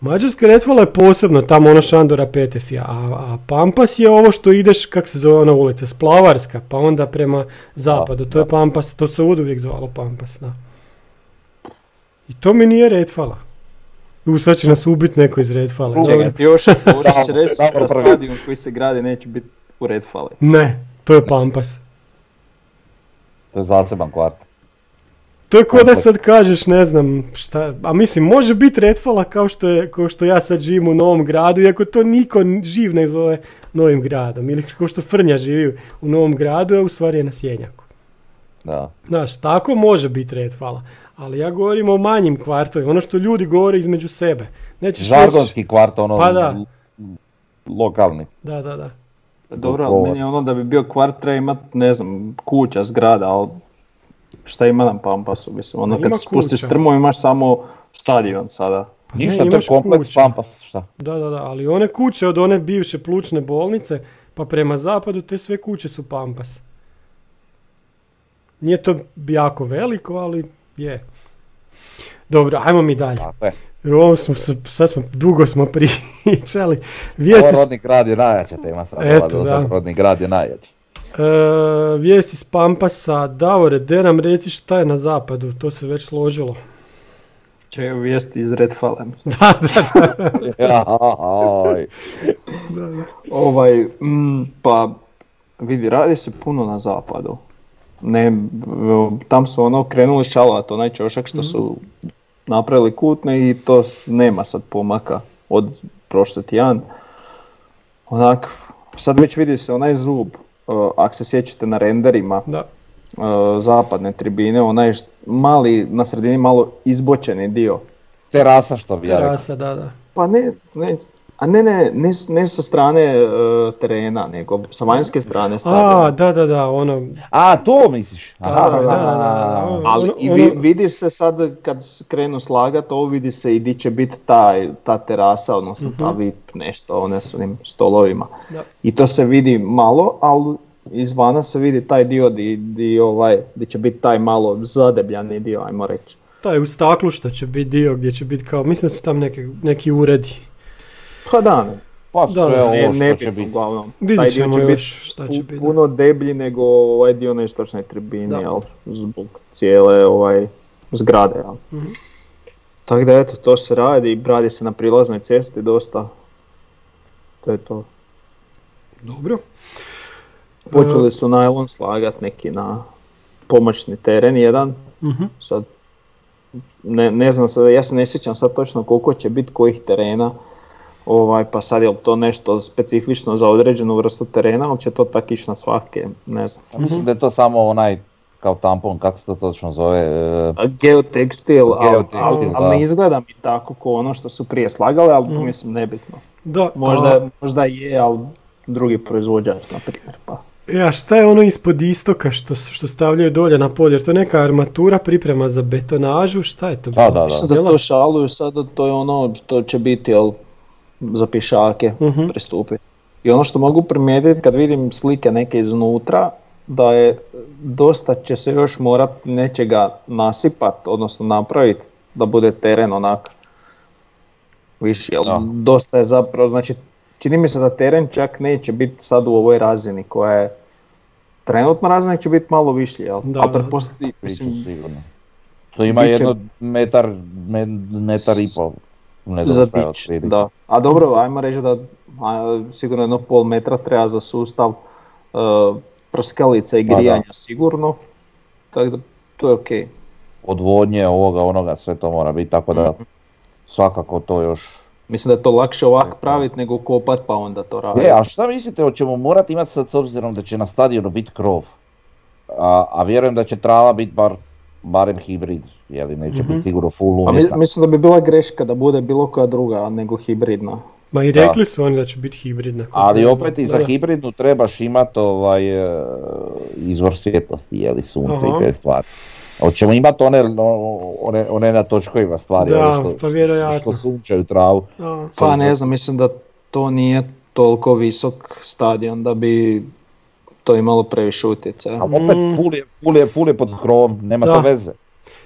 Mađarska Redfala je posebno, tamo ono Šandora Petefija, a, a Pampas je ovo što ideš, kak se zove ona ulica, Splavarska, pa onda prema zapadu, to je. Pampas, to se od uvijek zvalo Pampas, da. I to mi nije Redfala. U, sad će nas ubiti neko iz Redfala. Čekaj, još, još će Da, reći da stadion koji se gradi neće biti u Red Fale. Ne, to je Pampas. To je zaseban kvart. To je ko da sad kažeš, ne znam šta, a mislim, može biti Redfala kao što, je, kao što ja sad živim u Novom gradu, iako to niko živ ne zove Novim gradom, ili kao što Frnja živi u Novom gradu, a u stvari je na Sjenjaku. Da. Znaš, tako može biti Redfala, ali ja govorim o manjim kvartovima, ono što ljudi govore između sebe. Nećeš reći- Žargonski kvart, ono, Pa da. lokalni. Da, da, da. Dobro, meni je ono da bi bio kvart treba imat, ne znam, kuća, zgrada, ali šta ima na Pampasu, mislim, ono Pa kad spustiš strmo imaš samo stadion sada. Pa ne, Ništa, to je kompleks kuće. Pampas, šta? Da, da, da, ali one kuće od one bivše plućne bolnice, pa prema zapadu, te sve kuće su Pampas. Nije to jako veliko, ali je. Dobro, ajmo mi dalje. Tako je. Jer ovo smo, sad smo, dugo smo pričali. Ovo Vijesti, s- rodni grad je najjača tema sad. Eto, da. rodni grad je najjači. E, vijesti s Pampasa. Davore, de nam reci šta je na zapadu, to se već složilo. Će vijesti iz Red Fale. Da, da, Jaj. Ovaj, mm, pa vidi, radi se puno na zapadu. Ne, tam su ono krenuli šalovat, onaj čošak što su napravili kutne i to s- nema sad pomaka od prošle tjedan. Onak, sad već vidi se onaj zub, ako se sjećate na renderima, da. uh, zapadne tribine, onaj št- mali, na sredini malo izbočeni dio. Terasa što bi ja rekao. Terasa, da, da. Pa ne, ne, a ne, ne, ne, ne sa strane uh, terena, nego sa vanjske strane A, stadiona. da, da, da, ono, A, to misliš? Da, da, da, da, da. Ali Ono- i ono- vi, vidiš se sad kad s- krenu slagat, ovo vidi se i di će biti taj, ta terasa, odnosno ta VIP nešto, one s onim stolovima. Da. I to se vidi malo, ali izvana se vidi taj dio di, di, ovaj, di će biti taj malo zadebljani dio, ajmo reći. Taj u staklu što će biti dio gdje će biti kao, mislim da su tam neke, neki uredi. Pa da, ne, Pa Da, sve da, ovo ne, što ne će biti. uglavnom. Vidjet Taj dio ćemo će još biti šta će biti. puno deblji nego ovaj dio na istočnoj tribini, Da. jel, zbog cijele ovaj, zgrade. Jel. Mhm. Tako da eto, to se radi, radi se na prilaznoj cesti dosta. To je to. Dobro. Počeli su najlon slagat neki na pomoćni teren jedan, Mhm. sad ne, ne znam sad, ja se ne sjećam sad točno koliko će biti kojih terena, ovaj, pa sad je li to nešto specifično za određenu vrstu terena, ali će to tak ići na svake, ne znam. Ja Mislim da je to samo onaj kao tampon, kako se to točno zove, Geotekstil, ali Geotekstil, al, al da. ne izgleda mi tako ko ono što su prije slagali, ali Mhm. mislim nebitno. Da, Možda, a- možda je, ali drugi proizvođač, na primjer, pa. Ja, šta je ono ispod istoka što, što stavljaju dolje na pod, jer to je neka armatura priprema za betonažu, šta je to? Da, da, da. Mislim da to šaluju sada, to je ono što će biti jel, za pješake Mhm. pristupiti. I ono što mogu primijetiti kad vidim slike neke iznutra, da je dosta će se još morat nečega nasipat, odnosno napraviti da bude teren onak viši, jel Da. dosta je zapravo, znači čini mi se da teren čak neće biti sad u ovoj razini koja je trenutna razina, će biti malo viši, jel? Da, A Biće mislim, sigurno. To ima jedno metar, me- metar i pol. Za nedostaje otprilike. da. A dobro, ajmo reći da a, sigurno jedno pol metra treba za sustav uh, prskalica i Pa da. grijanja sigurno, tako da to je okej. Odvodnje, ovoga, onoga, sve to mora biti, tako da Mhm. svakako to još... Mislim da je to lakše ovak praviti nego kopat pa onda to raditi. E, a šta mislite, hoćemo morati imati sad s obzirom da će na stadionu biti krov? A, a vjerujem da će trava biti bar, barem hibrid, jeli neće Mhm. biti sigurno full Pa mi- umjetna. mislim da bi bila greška da bude bilo koja druga nego hibridna. Ma i rekli su oni da će biti hibridna. Ali opet i Da, za da. hibridnu trebaš imati ovaj, e, izvor svjetlosti, jeli sunce Aha. i te stvari. Hoćemo imati one, one, one na točkovima stvari, Da, ove što, pa vjerojatno. što sunčaju travu. A, Pa ne znam, mislim da to nije toliko visok stadion da bi to imalo previše utjecaja. A opet Mm. full je, full je, full je pod krovom, nema Da. to veze.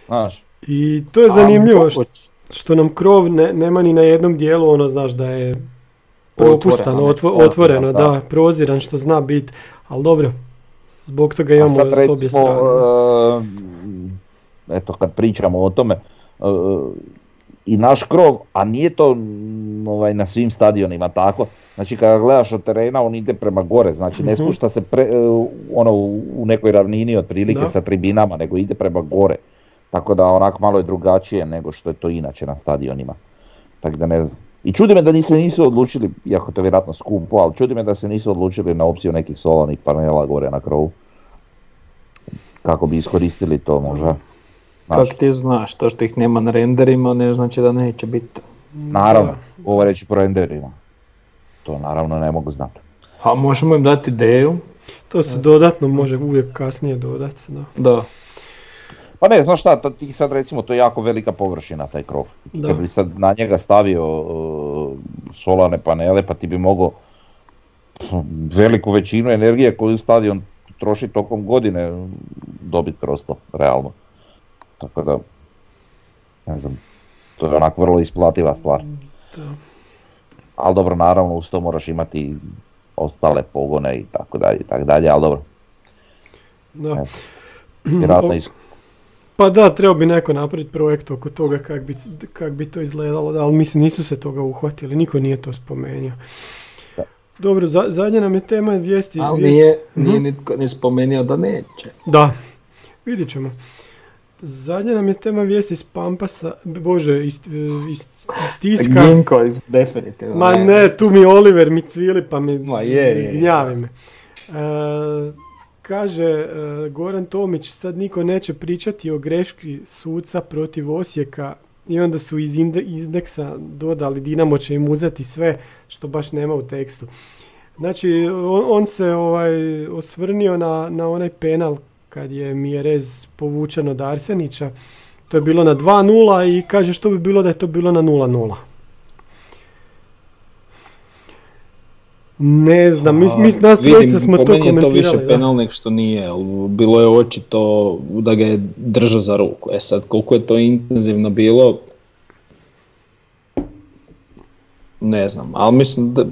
Znaš, I to je zanimljivo A, što, što nam krov ne, nema ni na jednom dijelu, ono znaš da je propustan, Otvoreno, otvo- otvoreno, Otvoreno, da, proziran što zna biti, ali dobro, zbog toga imamo sad s obje recimo, strane. e, eto kad pričamo o tome, e, i naš krov, a nije to mm, ovaj, na svim stadionima tako, znači kada gledaš od terena on ide prema gore, znači ne Mhm. spušta se pre, e, ono, u u nekoj ravnini otprilike Da. sa tribinama, nego ide prema gore. Tako da onako malo je drugačije nego što je to inače na stadionima. Tako da ne znam. I čudi me da nisu, nisu odlučili, iako to je vjerojatno skupo, ali čudi me da se nisu odlučili na opciju nekih solarnih panela gore na krovu. Kako bi iskoristili to možda. Znaš, Kako ti znaš, to što ih nema na renderima ne znači da neće biti. naravno, ovo reći po renderima. To naravno ne mogu znati. A možemo im dati ideju, To se dodatno može uvijek kasnije dodati. Da. da. Pa ne, znaš šta, ti sad recimo, to je jako velika površina taj krov. Da. Kad bi sad na njega stavio uh, solarne panele, pa ti bi mogao pf, veliku većinu energije koju stadion troši tokom godine dobiti kroz to, realno. Tako da, ne znam, to je onako vrlo isplativa stvar. Da. Ali dobro, naravno uz to moraš imati ostale pogone i tako dalje i tako dalje, ali dobro, Da. Vjerojatno Pa da, trebao bi neko napraviti projekt oko toga kak bi, kak bi to izgledalo, da, ali mislim nisu se toga uhvatili, niko nije to spomenuo. Da. Dobro, za, zadnja nam je tema vijesti. Ali vijesti- nije, nije Mhm. nitko ni spomenuo da neće. Da, vidjet ćemo. Zadnja nam je tema vijesti iz Pampasa, bože, iz, iz, iz tiska. Ginko, definitivno. Ma ne, tu mi Oliver mi cvili pa mi Ma je, je, je. gnjavi me. E, kaže e, Goran Tomić, sad niko neće pričati o greški suca protiv Osijeka i onda su iz inde- indeksa dodali Dinamo će im uzeti sve što baš nema u tekstu. Znači, on, on se ovaj, osvrnio na, na onaj penal kad je Mjerez povučen od Arsenića. To je bilo na 2-0 i kaže što bi bilo da je to bilo na 0-0. Ne znam, mi, mi nas smo po to meni je to više komentirali. da. penal nego što nije, bilo je očito da ga je držao za ruku. E sad, koliko je to intenzivno bilo, ne znam, ali mislim da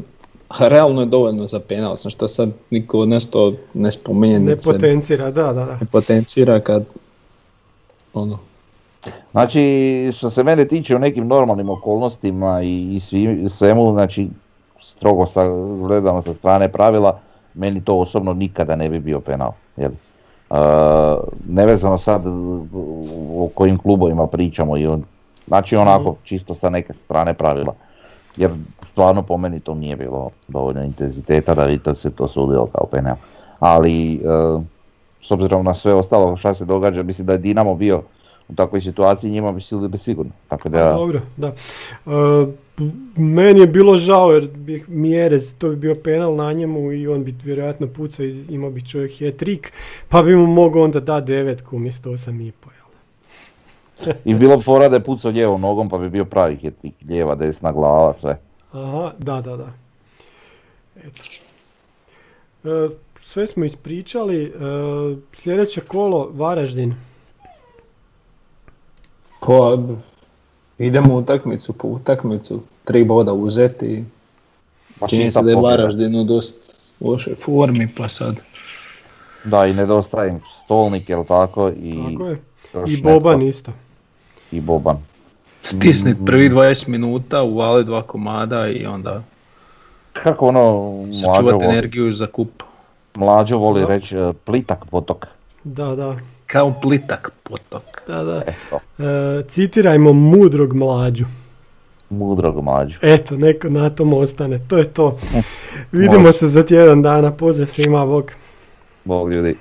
realno je dovoljno za penal, sam što sad niko od nas to ne spominje, Ne potencira, da, da, da. ne potencira kad ono, Znači, što se mene tiče u nekim normalnim okolnostima i, i svi- svemu, znači, strogo sa, gledano sa strane pravila, meni to osobno nikada ne bi bio penal. Jel? Uh, nevezano sad o kojim klubovima pričamo i on, znači onako čisto sa neke strane pravila. Jer stvarno po meni to nije bilo dovoljno intenziteta da bi to se to sudilo kao penal. Ali uh, s obzirom na sve ostalo šta se događa, mislim da je Dinamo bio u takvoj situaciji njima bi sili bi sigurno. Tako da, Dobro, da. E, meni je bilo žao jer bi Mjerez, to bi bio penal na njemu i on bi vjerojatno pucao i imao bi čovjek hat-trick, pa bi mu mogao onda dati devetku umjesto 8,5. jel? i bilo bi fora da je pucao lijevom nogom pa bi bio pravi hitnik, lijeva, desna glava, sve. Aha, da, da, da. Eto. E, sve smo ispričali. E, sljedeće kolo Varaždin. Pa idemo u utakmicu po utakmicu, tri boda uzeti, Pa čini se da je. Varaždin u dosta lošoj formi, pa sad Da, i nedostaje im stolnik, jel tako, i, Tako je. I netko. Boban isto. I Boban. stisni prvi 20 minuta, uvali dva komada i onda Kako ono, sačuvati energiju za kup. mlađo voli Da. reći e, plitak potok. Da, da. Kao plitak potok. Da, da. E, citirajmo mudrog mlađu. mudrog mlađu. Eto, neko na tom ostane. To je to. Vidimo se za tjedan dana. Pozdrav svima, bog. Bog ljudi.